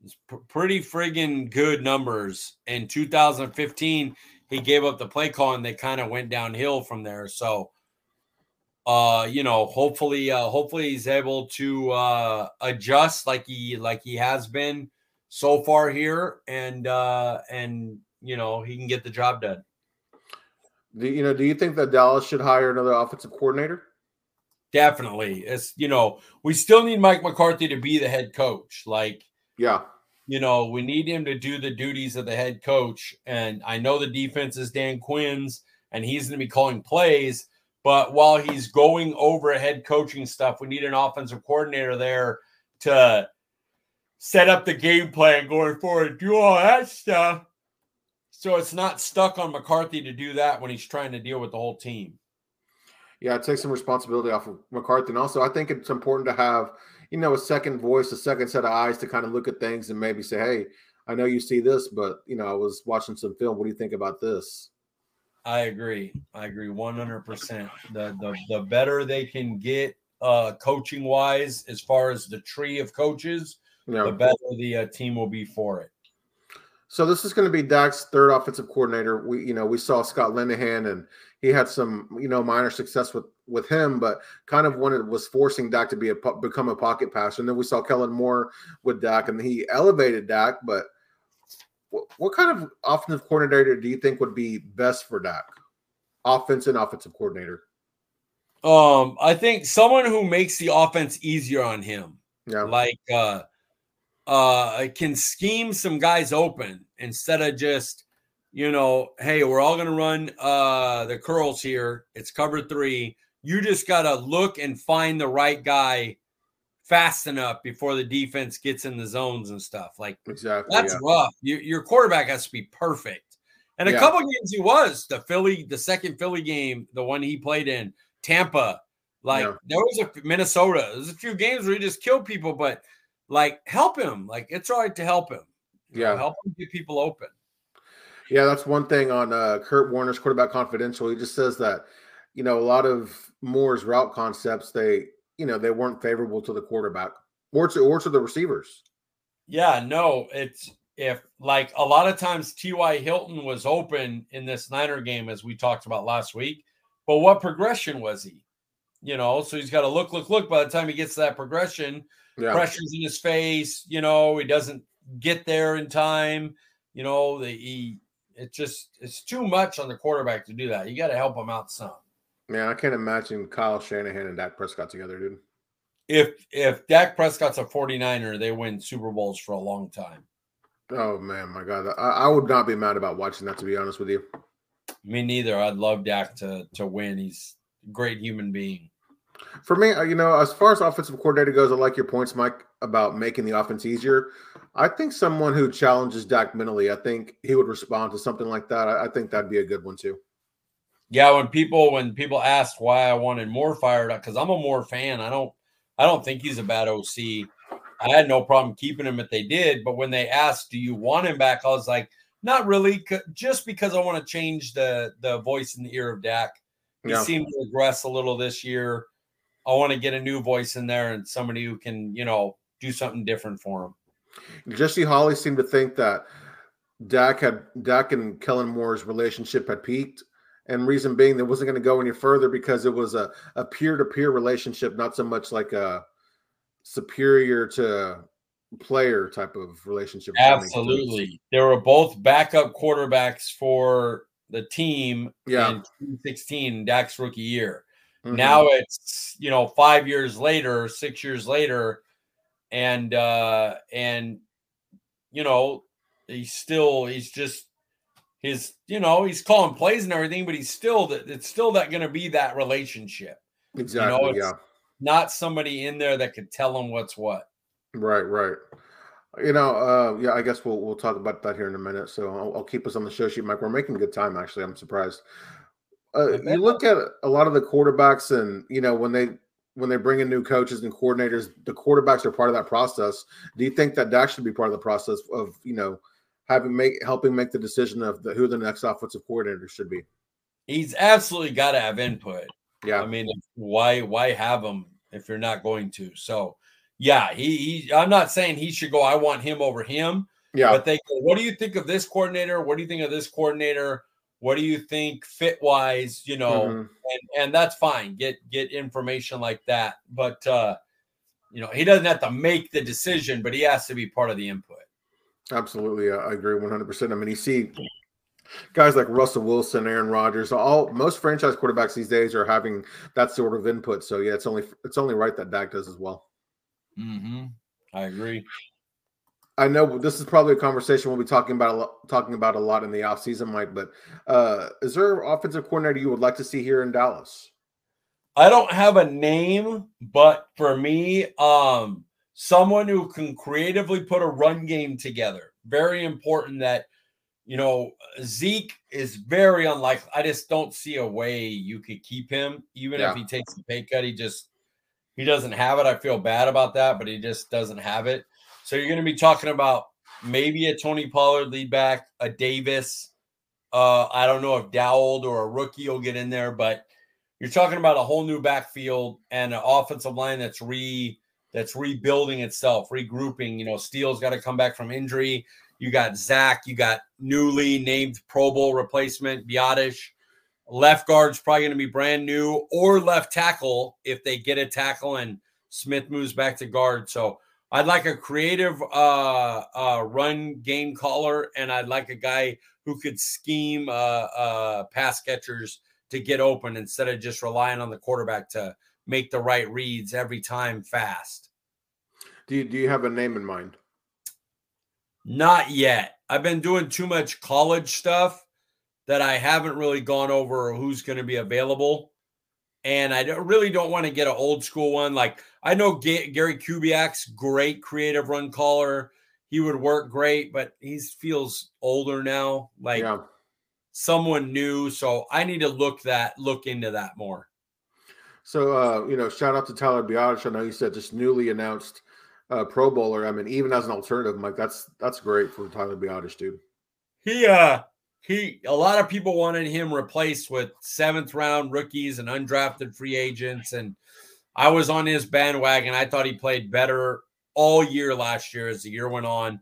it's pr- pretty friggin' good numbers. In 2015, he gave up the play calling. They kind of went downhill from there. So, uh, you know, hopefully, uh, hopefully he's able to uh, adjust like he like he has been so far here, and uh, and you know he can get the job done. Do you know? Do you think that Dallas should hire another offensive coordinator? Definitely. It's you know, we still need Mike McCarthy to be the head coach. Like, yeah, you know, we need him to do the duties of the head coach. And I know the defense is Dan Quinn's and he's going to be calling plays. But while he's going over head coaching stuff, we need an offensive coordinator there to set up the game plan going forward, do all that stuff. So it's not stuck on McCarthy to do that when he's trying to deal with the whole team. Yeah, take some responsibility off of McCarthy. And also, I think it's important to have, you know, a second voice, a second set of eyes to kind of look at things and maybe say, hey, I know you see this, but, you know, I was watching some film. What do you think about this? I agree. I agree 100%. The, the, the better they can get uh, coaching wise, as far as the tree of coaches, yeah. the better the uh, team will be for it. So this is going to be Dak's third offensive coordinator. We, you know, we saw Scott Linehan, and he had some, you know, minor success with with him, but kind of when it was forcing Dak to be a become a pocket passer. And then we saw Kellen Moore with Dak, and he elevated Dak. But what, what kind of offensive coordinator do you think would be best for Dak? Offense and offensive coordinator. Um, I think someone who makes the offense easier on him. Yeah. Like uh uh, can scheme some guys open instead of just, you know, hey, we're all going to run uh, the curls here. It's cover three. You just got to look and find the right guy fast enough before the defense gets in the zones and stuff. Like exactly, that's yeah. rough. You, your quarterback has to be perfect. And a yeah. couple games he was the Philly, the second Philly game, the one he played in Tampa. Like yeah. there was a Minnesota. There's a few games where he just killed people, but like help him. Like it's all right to help him. You yeah, know, help him get people open. Yeah, that's one thing on uh, Kurt Warner's quarterback confidential. He just says that you know a lot of Moore's route concepts they you know they weren't favorable to the quarterback or to or to the receivers. Yeah, no, it's if like a lot of times T.Y. Hilton was open in this Niner game as we talked about last week, but what progression was he? You know, so he's got to look, look, look. By the time he gets that progression, yeah. pressure's in his face. You know, he doesn't get there in time. You know, the, he it's just it's too much on the quarterback to do that. You got to help him out some. Man, I can't imagine Kyle Shanahan and Dak Prescott together, dude. If if Dak Prescott's a 49er, they win Super Bowls for a long time. Oh man, my God. I, I would not be mad about watching that to be honest with you. Me neither. I'd love Dak to to win. He's a great human being. For me, uh, you know, as far as offensive coordinator goes, I like your points, Mike, about making the offense easier. I think someone who challenges Dak mentally, I think he would respond to something like that. I, I think that'd be a good one too. Yeah, when people when people asked why I wanted Moore fired up, because I'm a Moore fan. I don't I don't think he's a bad OC. I had no problem keeping him if they did. But when they asked, "Do you want him back?" I was like, "Not really," just because I want to change the the voice in the ear of Dak. He yeah. seemed to regress a little this year. I want to get a new voice in there and somebody who can, you know, do something different for him. Jesse Holley seemed to think that Dak had Dak and Kellen Moore's relationship had peaked. And reason being that wasn't going to go any further because it was a, a peer-to-peer relationship, not so much like a superior to player type of relationship. Absolutely. They were both backup quarterbacks for the team yeah. in 2016, Dak's rookie year. Mm-hmm. Now it's you know five years later, six years later, and uh and you know he's still he's just his you know he's calling plays and everything, but he's still that it's still that going to be that relationship. Exactly. You know, yeah. Not somebody in there that could tell him what's what. Right. Right. You know, uh, yeah, I guess we'll we'll talk about that here in a minute. So I'll, I'll keep us on the show sheet, Mike. We're making good time, actually. I'm surprised. Uh, you look at a lot of the quarterbacks, and you know when they when they bring in new coaches and coordinators, the quarterbacks are part of that process. Do you think that that should be part of the process of you know having make helping make the decision of the, who the next offensive coordinator should be? He's absolutely got to have input. Yeah, I mean, why why have him if you're not going to? So yeah, he, he I'm not saying he should go. I want him over him. Yeah, but they go, what do you think of this coordinator? What do you think of this coordinator? What do you think fit wise? You know, mm-hmm. and and that's fine. Get get information like that, but uh, you know, he doesn't have to make the decision, but he has to be part of the input. Absolutely, I agree 100. percent I mean, you see guys like Russell Wilson, Aaron Rodgers, all most franchise quarterbacks these days are having that sort of input. So yeah, it's only it's only right that Dak does as well. Mm-hmm. I agree. I know this is probably a conversation we'll be talking about a lot, talking about a lot in the offseason, Mike. But uh, is there an offensive coordinator you would like to see here in Dallas? I don't have a name, but for me, um, someone who can creatively put a run game together. Very important that you know Zeke is very unlikely. I just don't see a way you could keep him, even yeah. if he takes a pay cut. He just he doesn't have it. I feel bad about that, but he just doesn't have it. So you're going to be talking about maybe a Tony Pollard lead back, a Davis. Uh, I don't know if Dowd or a rookie will get in there, but you're talking about a whole new backfield and an offensive line that's re that's rebuilding itself, regrouping. You know, Steele's got to come back from injury. You got Zach. You got newly named Pro Bowl replacement Biadasz. Left guard's probably going to be brand new, or left tackle if they get a tackle and Smith moves back to guard. So I'd like a creative uh, uh, run game caller, and I'd like a guy who could scheme uh, uh, pass catchers to get open instead of just relying on the quarterback to make the right reads every time fast. Do you, do you have a name in mind? Not yet. I've been doing too much college stuff that I haven't really gone over who's going to be available. And I don't, really don't want to get an old school one. Like I know G- Gary Kubiak's great creative run caller. He would work great, but he feels older now. Like yeah. someone new. So I need to look that look into that more. So uh, you know, shout out to Tyler Biadasz. I know you said just newly announced uh, Pro Bowler. I mean, even as an alternative, Mike, that's that's great for Tyler Biadasz, dude. He uh he a lot of people wanted him replaced with seventh round rookies and undrafted free agents and i was on his bandwagon. I thought he played better all year last year as the year went on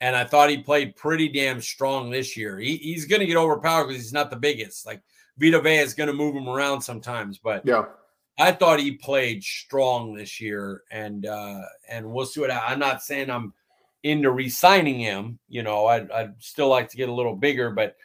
and i thought he played pretty damn strong this year. He, he's going to get overpowered because he's not the biggest. Like vita Vea is going to move him around sometimes but yeah. I thought he played strong this year and uh and we'll see what I, i'm not saying i'm into re-signing him. You know, I'd, I'd still like to get a little bigger, but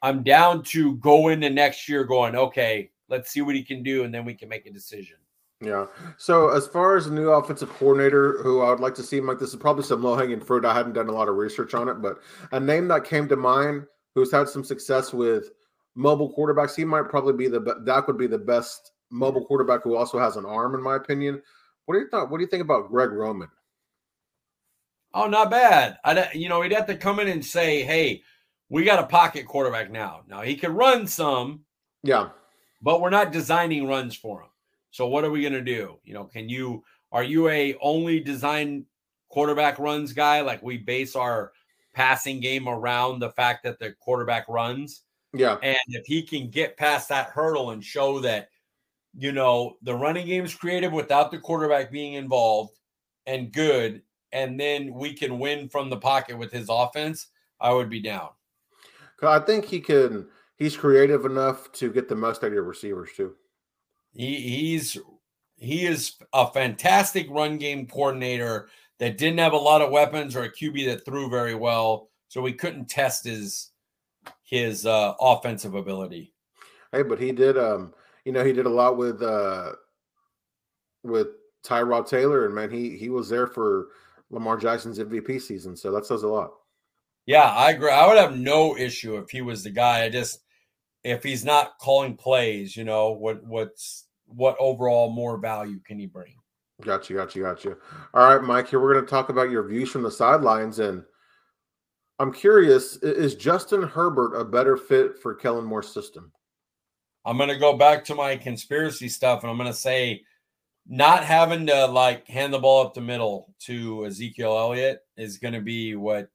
I'm down to go into next year going, okay, let's see what he can do, and then we can make a decision. Yeah. So as far as a new offensive coordinator, who I would like to see, Mike, this is probably some low hanging fruit. I hadn't done a lot of research on it, but a name that came to mind who's had some success with mobile quarterbacks, he might probably be the that would be the best mobile quarterback who also has an arm, in my opinion. What do you thought? What do you think about Greg Roman? Oh, not bad. I, uh, you know, he'd have to come in and say, "Hey, we got a pocket quarterback now. Now he can run some, yeah, but we're not designing runs for him. So what are we going to do? You know, can you are you a only design quarterback runs guy? Like we base our passing game around the fact that the quarterback runs. Yeah, and if he can get past that hurdle and show that, you know, the running game is creative without the quarterback being involved and good and then we can win from the pocket with his offense, I would be down. I think he can. He's creative enough to get the most out of your receivers too. He, he's he is a fantastic run game coordinator that didn't have a lot of weapons or a QB that threw very well, so we couldn't test his his uh, offensive ability. Hey, but he did. Um, you know, he did a lot with uh, with Tyrod Taylor, and man, he he was there for Lamar Jackson's MVP season. So that says a lot. Yeah, I agree. I would have no issue if he was the guy. I just if he's not calling plays, you know, what what's what overall more value can he bring? Got you, got you, got you. All right, Mike. Here we're going to talk about your views from the sidelines, and I'm curious: is Justin Herbert a better fit for Kellen Moore's system? I'm going to go back to my conspiracy stuff, and I'm going to say not having to like hand the ball up the middle to Ezekiel Elliott is going to be what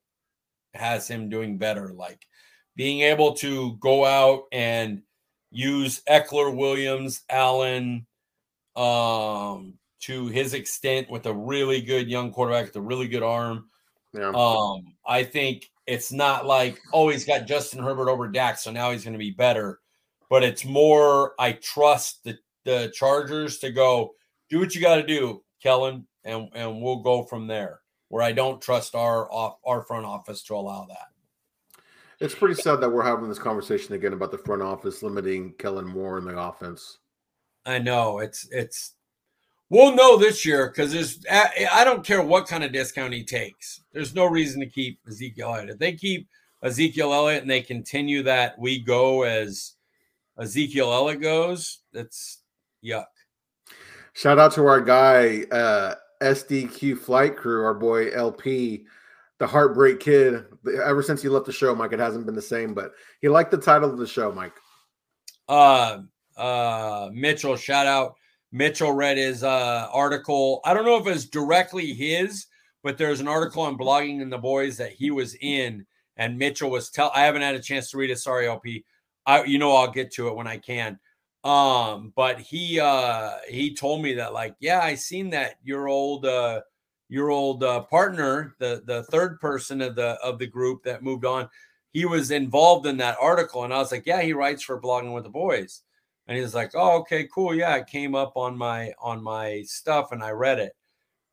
has him doing better. Like being able to go out and use Ekeler, Williams, Allen um, to his extent with a really good young quarterback with a really good arm. Yeah. Um, I think it's not like, oh, he's got Justin Herbert over Dak, so now he's going to be better. But it's more, I trust the, the Chargers to go, do what you got to do, Kellen, and, and we'll go from there. Where I don't trust our off, our front office to allow that. It's pretty sad that we're having this conversation again about the front office limiting Kellen Moore in the offense. I know it's it's we'll know this year because there's I don't care what kind of discount he takes. There's no reason to keep Ezekiel Elliott. If they keep Ezekiel Elliott and they continue that we go as Ezekiel Elliott goes, that's yuck. Shout out to our guy, uh, SDQ Flight Crew, our boy LP, the Heartbreak Kid. Ever since he left the show, Mike, it hasn't been the same, but he liked the title of the show, Mike. Uh, uh, Mitchell, shout out. Mitchell read his uh, article. I don't know if it's directly his, but there's an article on blogging in the boys that he was in, and Mitchell was tell. I haven't had a chance to read it. Sorry, LP. I, you know, I'll get to it when I can. Um, but he uh he told me that like, yeah, I seen that your old uh your old uh, partner, the the third person of the of the group that moved on, he was involved in that article, and I was like, yeah, he writes for blogging with the boys, and he was like, oh, okay, cool, yeah, it came up on my on my stuff, and I read it,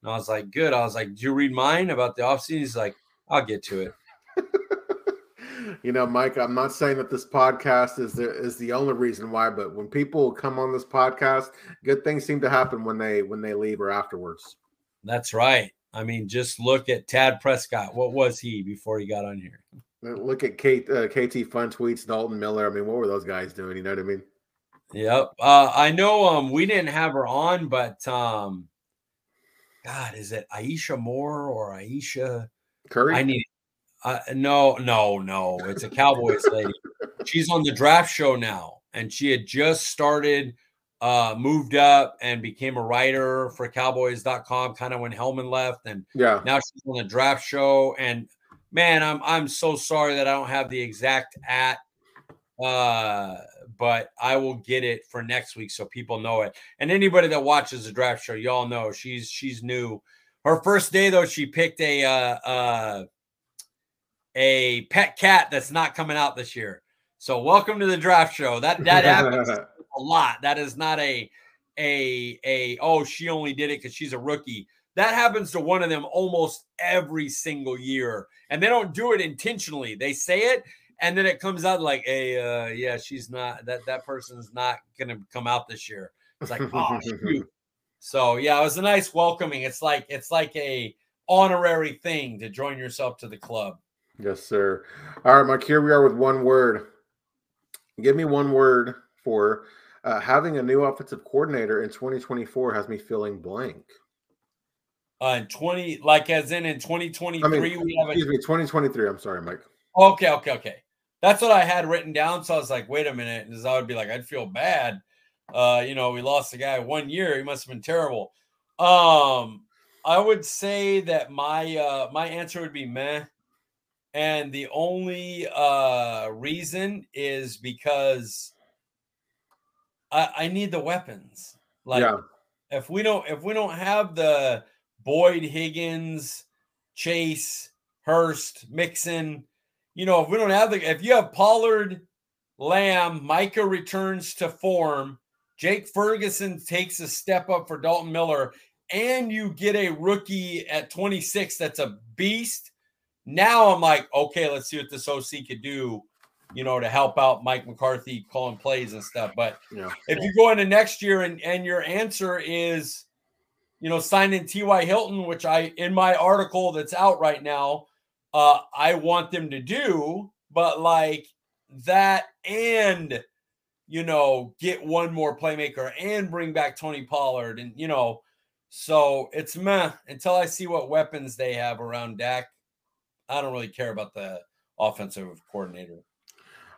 and I was like, good. I was like, do you read mine about the offseason? He's like, I'll get to it you know, Mike, I'm not saying that this podcast is the is the only reason why, but when people come on this podcast, good things seem to happen when they when they leave or afterwards. That's right. I mean, just look at Tad Prescott. What was he before he got on here? Look at Kate, uh, KT Fun Tweets, Dalton Miller. I mean, what were those guys doing? You know what I mean? Yep. Uh, I know um, we didn't have her on, but um, God, is it Aisha Moore or Aisha Curry? I need uh, no, no, no. It's a Cowboys lady. She's on the draft show now, and she had just started, uh, moved up and became a writer for Cowboys.com. Kind of when Helman left, and yeah, now she's on the draft show. And man, I'm I'm so sorry that I don't have the exact at, uh, but I will get it for next week so people know it. And anybody that watches the draft show, y'all know she's she's new. Her first day though, she picked a uh, uh a pet cat that's not coming out this year. So welcome to the draft show. That that happens a lot. That is not a a a oh she only did it because she's a rookie. That happens to one of them almost every single year, and they don't do it intentionally. They say it, and then it comes out like, "Hey, uh, yeah, she's not that that person's not gonna come out this year." It's like, oh shoot. So yeah, it was a nice welcoming. It's like it's like a honorary thing to join yourself to the club. Yes, sir. All right, Mike. Here we are with one word. Give me one word for uh, having a new offensive coordinator in 2024 has me feeling blank. Uh, in 20, like as in in 2023, I mean, we have excuse a, me, 2023. I'm sorry, Mike. Okay, okay, okay. That's what I had written down. So I was like, wait a minute. Because I would be like, I'd feel bad. Uh, you know, we lost the guy one year. He must have been terrible. Um, I would say that my uh my answer would be meh and the only uh, reason is because I, I need the weapons. Like yeah. if we don't if we don't have the Boyd, Higgins, Chase, Hurst, Mixon, you know, if we don't have the if you have Pollard, Lamb, Micah returns to form, Jake Ferguson takes a step up for Dalton Miller, and you get a rookie at 26 that's a beast now I'm like, okay, let's see what this OC could do, you know, to help out Mike McCarthy calling plays and stuff. But yeah. if you go into next year and, and your answer is, you know, signing T.Y. Hilton, which I, in my article that's out right now, uh, I want them to do, but like that and, you know, get one more playmaker and bring back Tony Pollard and, you know, So it's meh until I see what weapons they have around Dak. I don't really care about the offensive coordinator.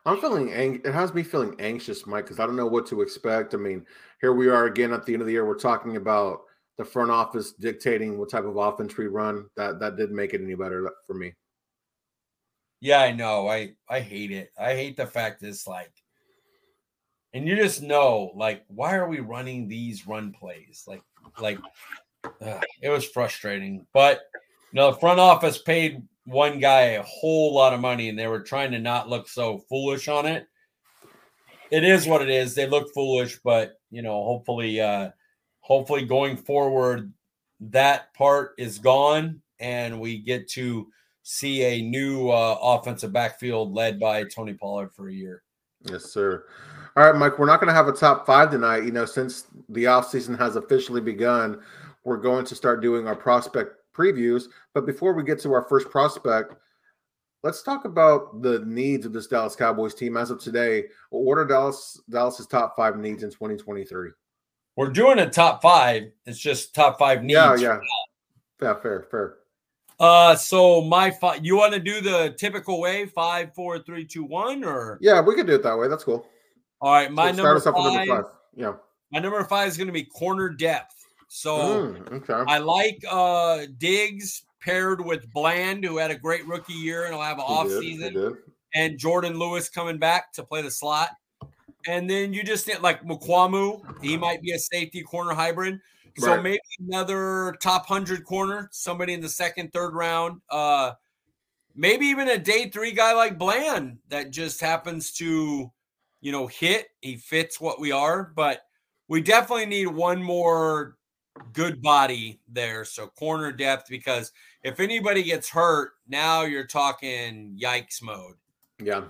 I'm feeling ang- it has me feeling anxious, Mike, because I don't know what to expect. I mean, here we are again at the end of the year. We're talking about the front office dictating what type of offense we run. That that didn't make it any better for me. Yeah, I know. I I hate it. I hate the fact it's like, and you just know, like, why are we running these run plays? Like, like, ugh, it was frustrating. But you know, the front office paid one guy a whole lot of money, and they were trying to not look so foolish on it. It is what it is. They look foolish, but you know, hopefully, uh, hopefully, going forward, that part is gone, and we get to see a new uh, offensive backfield led by Tony Pollard for a year. Yes, sir. All right, Mike, we're not going to have a top five tonight. You know, since the offseason has officially begun, we're going to start doing our prospect previews. But before we get to our first prospect, let's talk about the needs of this Dallas Cowboys team as of today. What are Dallas Dallas's top five needs in 2023? We're doing a top five. It's just top five needs. Yeah, yeah. Yeah, fair, fair. Uh, so my five. You want to do the typical way, five, four, three, two, one, or yeah, we can do it that way. That's cool. All right, my So number, start us off with five, number five. Yeah. My number five is going to be corner depth. So Mm, okay. I like uh Diggs paired with Bland, who had a great rookie year and will have an He off did, season, and Jordan Lewis coming back to play the slot. And then you just need like Mukuamu, he might be a safety corner hybrid. So Right. maybe another top hundred corner, somebody in the second, third round. Uh maybe even a day three guy like Bland that just happens to, you know, hit. He fits what we are, but we definitely need one more good body there. So corner depth, because if anybody gets hurt, now you're talking yikes mode. Yeah.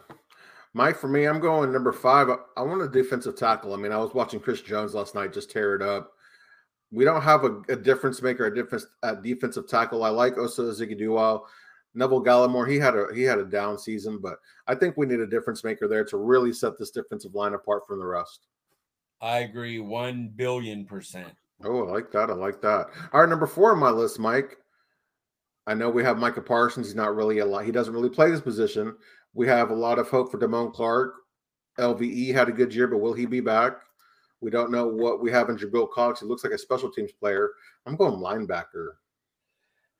Mike, for me, I'm going number five. I- want a defensive tackle. I mean, I was watching Chris Jones last night just tear it up. We don't have a, a difference maker, a difference at defensive tackle. I like Osa Ziggy Neville Gallimore, he had a he had a down season, but I think we need a difference maker there to really set this defensive line apart from the rest. I agree, one billion percent. Oh, I like that. I like that. All right, number four on my list, Mike. I know we have Micah Parsons. He's not really a lot. He doesn't really play this position. We have a lot of hope for Damone Clark. LVE had a good year, but will he be back? We don't know what we have in Jabril Cox. He looks like a special teams player. I'm going linebacker.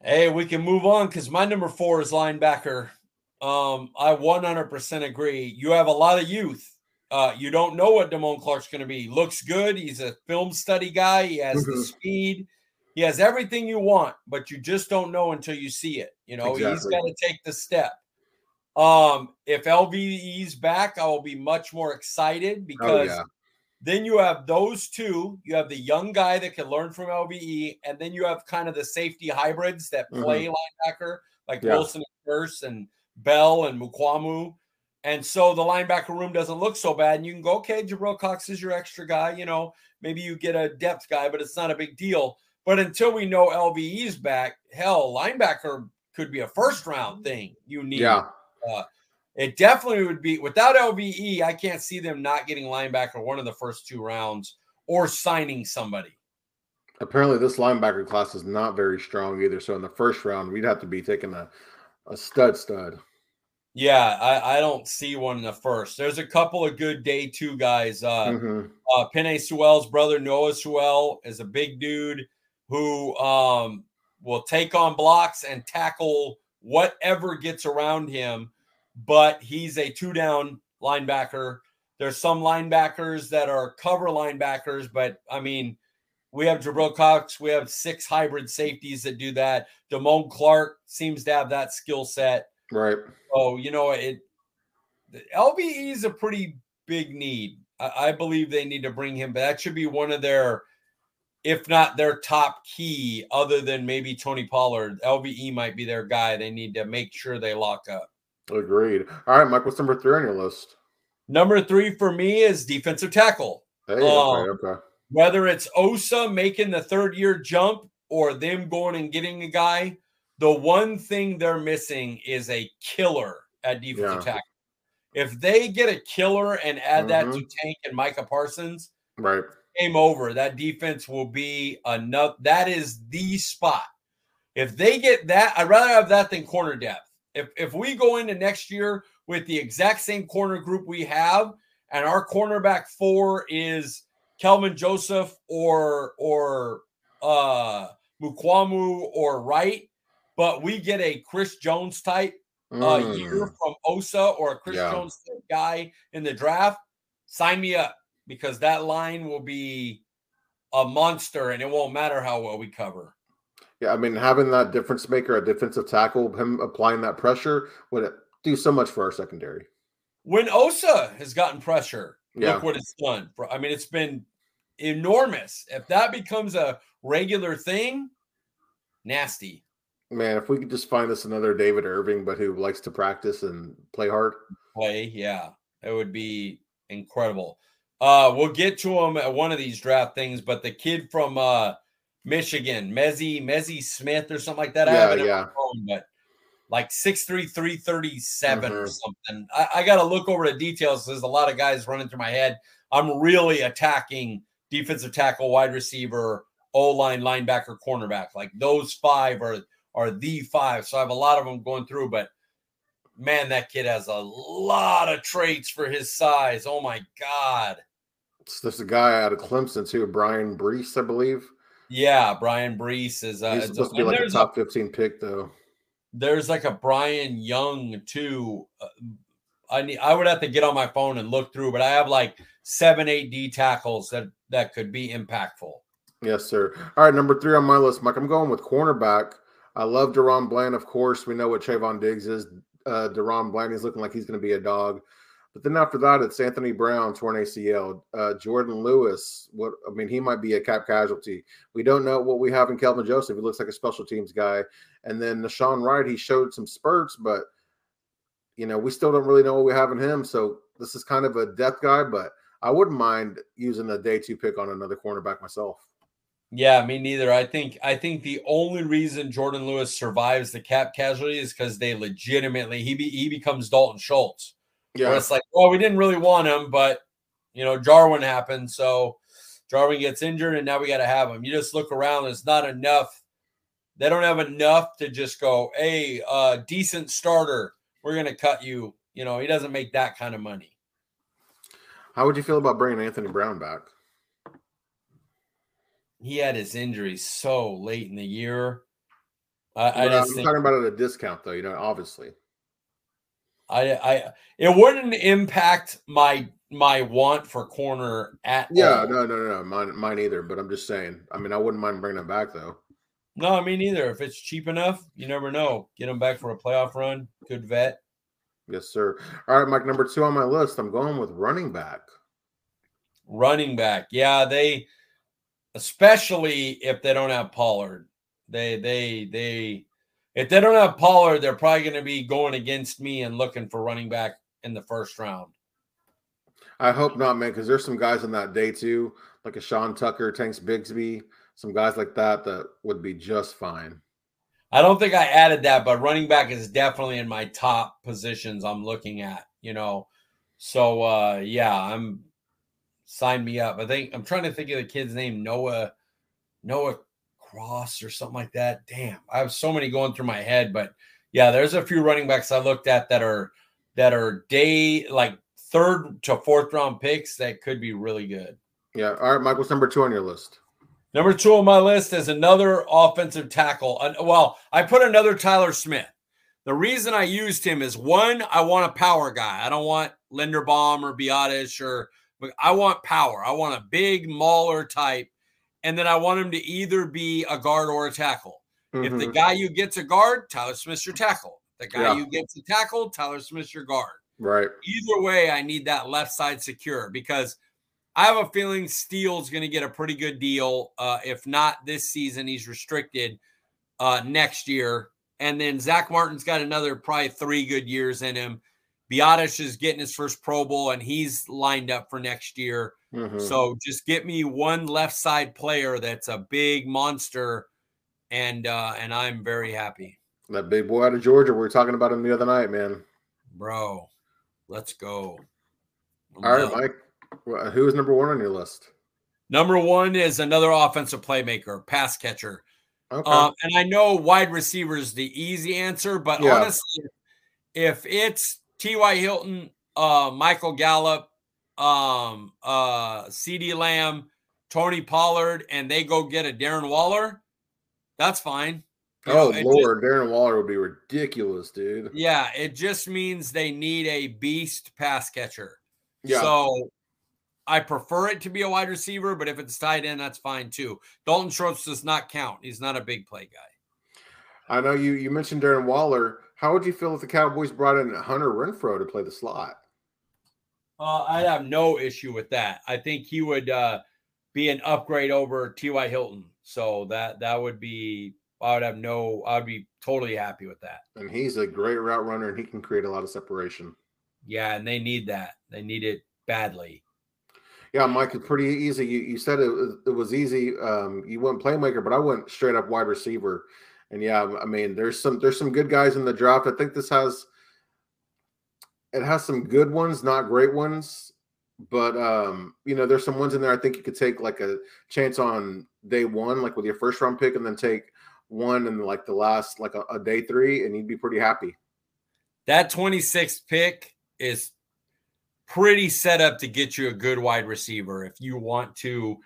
Hey, we can move on because my number four is linebacker. Um, I 100% agree. You have a lot of youth. Uh, you don't know what Damone Clark's going to be. Looks good. He's a film study guy. He has the Mhm. speed. He has everything you want, but you just don't know until you see it. You know, he's Exactly. got to take the step. Um, if LVE's back, I will be much more excited Oh, because yeah. then you have those two. You have the young guy that can learn from LVE, and then you have kind of the safety hybrids that play linebacker, like Mm-hmm. Yeah. Wilson and Kearse and Bell and Mukuamu. And so the linebacker room doesn't look so bad. And you can go, okay, Jabril Cox is your extra guy. You know, maybe you get a depth guy, but it's not a big deal. But until we know LVE's back, hell, linebacker could be a first round mm-hmm. thing you need. Yeah. Uh, it definitely would be without LVE. I can't see them not getting linebacker one of the first two rounds or signing somebody. Apparently, this linebacker class is not very strong either. So in the first round, we'd have to be taking a, a stud stud. Yeah, I, I don't see one in the first. There's a couple of good day two guys. Uh, Mhm. uh Penei Sewell's brother Noah Sewell is a big dude who um will take on blocks and tackle whatever gets around him, but he's a two down linebacker. There's some linebackers that are cover linebackers, but I mean, we have Jabril Cox, we have six hybrid safeties that do that. Damone Clark seems to have that skill set. Right. So you know it. the LVE is a pretty big need. I, I believe they need to bring him. But that should be one of their, if not their top key, other than maybe Tony Pollard. LVE might be their guy. They need to make sure they lock up. Agreed. All right, Mike. What's number three on your list? Number three for me is defensive tackle. Hey. Okay. Um, okay. Whether it's Osa making the third year jump or them going and getting a guy, the one thing they're missing is a killer at defensive Yeah. tackle. If they get a killer and add that to Tank and Micah Parsons, Right. game over. That defense will be enough. That is the spot. If they get that, I'd rather have that than corner depth. If if we go into next year with the exact same corner group we have, and our cornerback four is Kelvin Joseph or or uh Mukuamu or Wright, but we get a Chris Jones type uh, Mm. year from Osa or a Chris Yeah. Jones type guy in the draft, sign me up because that line will be a monster and it won't matter how well we cover. Yeah, I mean, having that difference maker, a defensive tackle, him applying that pressure would do so much for our secondary. When Osa has gotten pressure, Yeah. look what it's done. I mean, it's been enormous. If that becomes a regular thing, nasty. Man, if we could just find us another David Irving, but who likes to practice and play hard. play. Yeah, it would be incredible. Uh, we'll get to him at one of these draft things, but the kid from uh, Michigan, Mazi, Mazi Smith or something like that. I Yeah, have it on yeah. my phone, but like 6'3, 337 or something. I, I got to look over the details. There's a lot of guys running through my head. I'm really attacking defensive tackle, wide receiver, O line, linebacker, cornerback. Like those five are are the five. So I have a lot of them going through, but man, that kid has a lot of traits for his size. Oh my god. So there's a guy out of Clemson too, Bryan Bresee, I believe. Yeah, Bryan Bresee is. Uh, He's supposed to be like a top 15 pick, though. there's like a Brian Young too. Uh, I need. I would have to get on my phone and look through, but I have like seven, eight D tackles that that could be impactful. Yes, sir. All right, number three on my list, Mike. I'm going with cornerback. I love DaRon Bland, of course. We know what Trevon Diggs is. Uh, DaRon Bland, he's looking like he's going to be a dog. But then after that, it's Anthony Brown, torn ACL. Uh, Jordan Lewis, what I mean, he might be a cap casualty. We don't know what we have in Kelvin Joseph. He looks like a special teams guy. And then Nahshon Wright, he showed some spurts, but you know, we still don't really know what we have in him. So this is kind of a death guy, but I wouldn't mind using a day two pick on another cornerback myself. Yeah, me neither. I think I think the only reason Jordan Lewis survives the cap casualty is because they legitimately he be, he becomes Dalton Schultz. Where it's like, well, we didn't really want him, but you know, Jarwin happened, so Jarwin gets injured, and now we got to have him. You just look around; there's not enough. They don't have enough to just go, hey, uh, decent starter. We're gonna cut you. You know, he doesn't make that kind of money. How would you feel about bringing Anthony Brown back? He had his injury so late in the year. I, I But just I'm think talking about at a discount, though. You know, obviously. I, I it wouldn't impact my my want for corner at Yeah, all. no, no, no, no, mine, mine either. But I'm just saying. I mean, I wouldn't mind bringing him back though. No, I mean either. If it's cheap enough, you never know. Get him back for a playoff run. Good vet. Yes, sir. All right, Mike. Number two on my list. I'm going with running back. Running back. Yeah, they especially if they don't have Pollard. They they they if they don't have Pollard, they're probably going to be going against me and looking for running back in the first round. I hope not, man, because there's some guys on that day too, like a Sean Tucker, Tanks Bigsby, some guys like that that would be just fine. I don't think I added that, but running back is definitely in my top positions I'm looking at, you know. So uh yeah, I'm sign me up. I think I'm trying to think of the kid's name, Noah Noah Cross or something like that. Damn, I have so many going through my head, but yeah, there's a few running backs I looked at that are that are day like third to fourth round picks that could be really good. Yeah. All right, Michael's number two on your list? Number two on my list is another offensive tackle. Well, I put another Tyler Smith. The reason I used him is one, I want a power guy. I don't want Linderbaum or Biadasz or but I want power. I want a big mauler type. And then I want him to either be a guard or a tackle. If the Mhm. guy you get's a guard, Tyler Smith's your tackle. The guy Yeah. you get's a tackle, Tyler Smith's your guard right, either way, I need that left side secure because I have a feeling Steele's going to get a pretty good deal. Uh, if not this season, he's restricted uh, next year. And then Zach Martin's got another probably three good years in him. Biadasz is getting his first Pro Bowl and he's lined up for next year. Mhm. So just get me one left side player that's a big monster, and uh, and I'm very happy, that big boy out of Georgia. We were talking about him the other night, man. bro. Let's go. I'm All right. Mike. Who is number one on your list? Number one is another offensive playmaker, pass catcher. Okay. Um, and I know wide receiver is the easy answer, but Yeah. honestly, if it's T.Y. Hilton, uh, Michael Gallup, um, uh, CeeDee Lamb, Tony Pollard, and they go get a Darren Waller, that's fine. You oh know, Lord, Darren Waller would be ridiculous, dude. yeah, it just means they need a beast pass catcher. Yeah. So I prefer it to be a wide receiver, but if it's tight end, that's fine too. Dalton Schultz does not count. He's not a big play guy. I know you you mentioned Darren Waller. How would you feel if the Cowboys brought in Hunter Renfrow to play the slot? Uh, I have no issue with that. I think he would uh, be an upgrade over T.Y. Hilton. So that that would be I would have no I would be totally happy with that. And he's a great route runner and he can create a lot of separation. Yeah, and they need that. They need it badly. Yeah, Mike, it's pretty easy. You, you said it was, it was easy. Um, you went playmaker, but I went straight up wide receiver. And yeah, I mean, there's some there's some good guys in the draft. I think this has it has some good ones, not great ones, but um, you know, there's some ones in there I think you could take like a chance on day one, like with your first round pick, and then take one in like the last like a, a day three, and you'd be pretty happy. That 26th pick is pretty set up to get you a good wide receiver if you want to.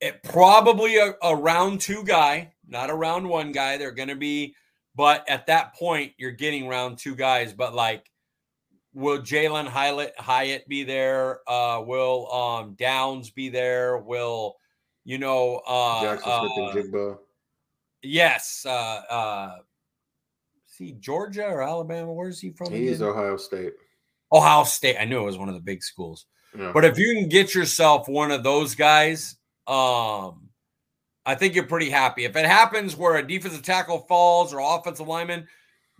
It probably a, a round two guy, not a round one guy. They're going to be, but at that point, you're getting round two guys. But like, will Jalin Hyatt, Hyatt be there? Uh, will um, Downs be there? Will you know? Uh, Jaxon Smith uh, and Njigba. yes. Uh, uh, see, Georgia or Alabama? Where's he from? He's again? Ohio State. Ohio State. I knew it was one of the big schools. Yeah. But if you can get yourself one of those guys, um, I think you're pretty happy. If it happens where a defensive tackle falls or offensive lineman,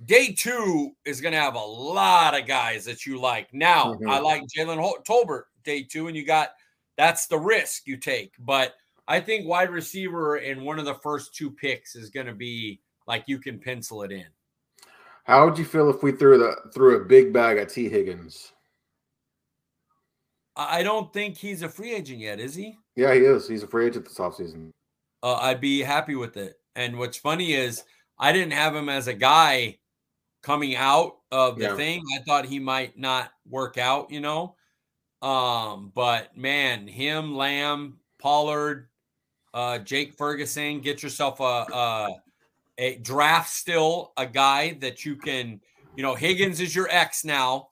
day two is going to have a lot of guys that you like. Now, Mhm. I like Jalen Hol- Tolbert day two, and you got that's the risk you take. But I think wide receiver in one of the first two picks is going to be like you can pencil it in. How would you feel if we threw the threw a big bag at Tee Higgins? I I don't think he's a free agent yet, is he? Yeah, he is. He's a free agent this offseason. Uh, I'd be happy with it. And what's funny is I didn't have him as a guy coming out of the Yeah. thing. I thought he might not work out, you know. Um, but man, him, Lamb, Pollard, uh, Jake Ferguson, get yourself a, a a draft still a guy that you can, you know, Higgins is your X now.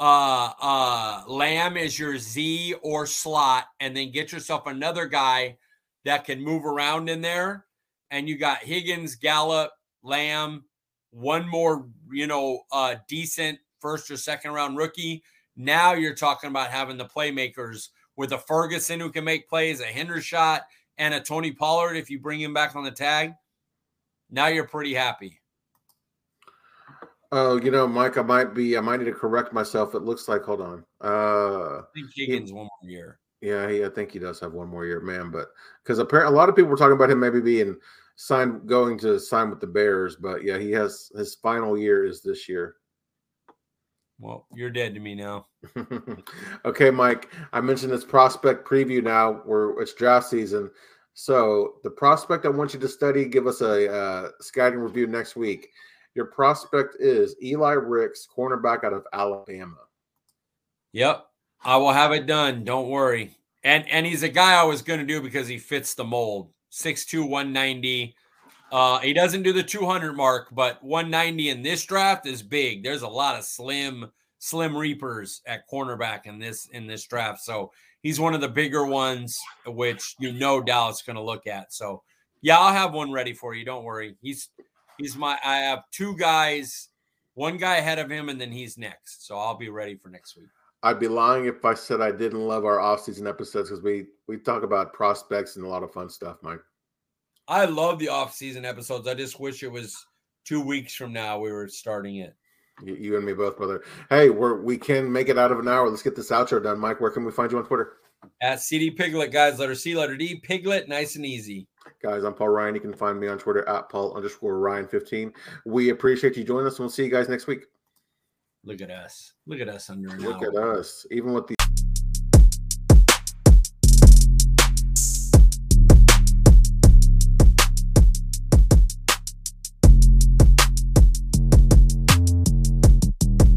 Uh uh Lamb is your Z or slot, and then get yourself another guy that can move around in there. And you got Higgins, Gallup, Lamb, one more, you know, uh decent first or second round rookie. Now you're talking about having the playmakers with a Ferguson who can make plays, a Hendershot, and a Tony Pollard if you bring him back on the tag. Now you're pretty happy. Oh, you know, Mike, I might be. I might need to correct myself. It looks like. Hold on. Uh, I think Higgins one more year. Yeah, he, I think he does have one more year, man. But because apparently, a lot of people were talking about him maybe being signed, going to sign with the Bears. But yeah, he has his final year is this year. Well, you're dead to me now. okay, Mike. I mentioned this prospect preview now, where it's draft season. So the prospect I want you to study, give us a uh, scouting review next week. Your prospect is Eli Ricks, cornerback out of Alabama. Yep. I will have it done. Don't worry. And and he's a guy I was going to do because he fits the mold. 6'2, 190. Uh, he doesn't do the 200 mark, but 190 in this draft is big. There's a lot of slim, slim reapers at cornerback in this in this draft. So he's one of the bigger ones, which you know Dallas going to look at. So yeah, I'll have one ready for you. Don't worry. He's he's my. I have two guys, one guy ahead of him, and then he's next. So I'll be ready for next week. I'd be lying if I said I didn't love our off-season episodes because we we talk about prospects and a lot of fun stuff, Mike. I love the off-season episodes. I just wish it was two weeks from now we were starting it. You, you and me both, brother. Hey, we're we can make it out of an hour. Let's get this outro done, Mike. Where can we find you on Twitter? At CD Piglet, guys, letter C, letter D, Piglet, nice and easy. Guys, I'm Paul Ryan. You can find me on Twitter at Paul underscore Ryan 15. We appreciate you joining us, and we'll see you guys next week. Look at us. Look at us under an Look hour. at us. Even with the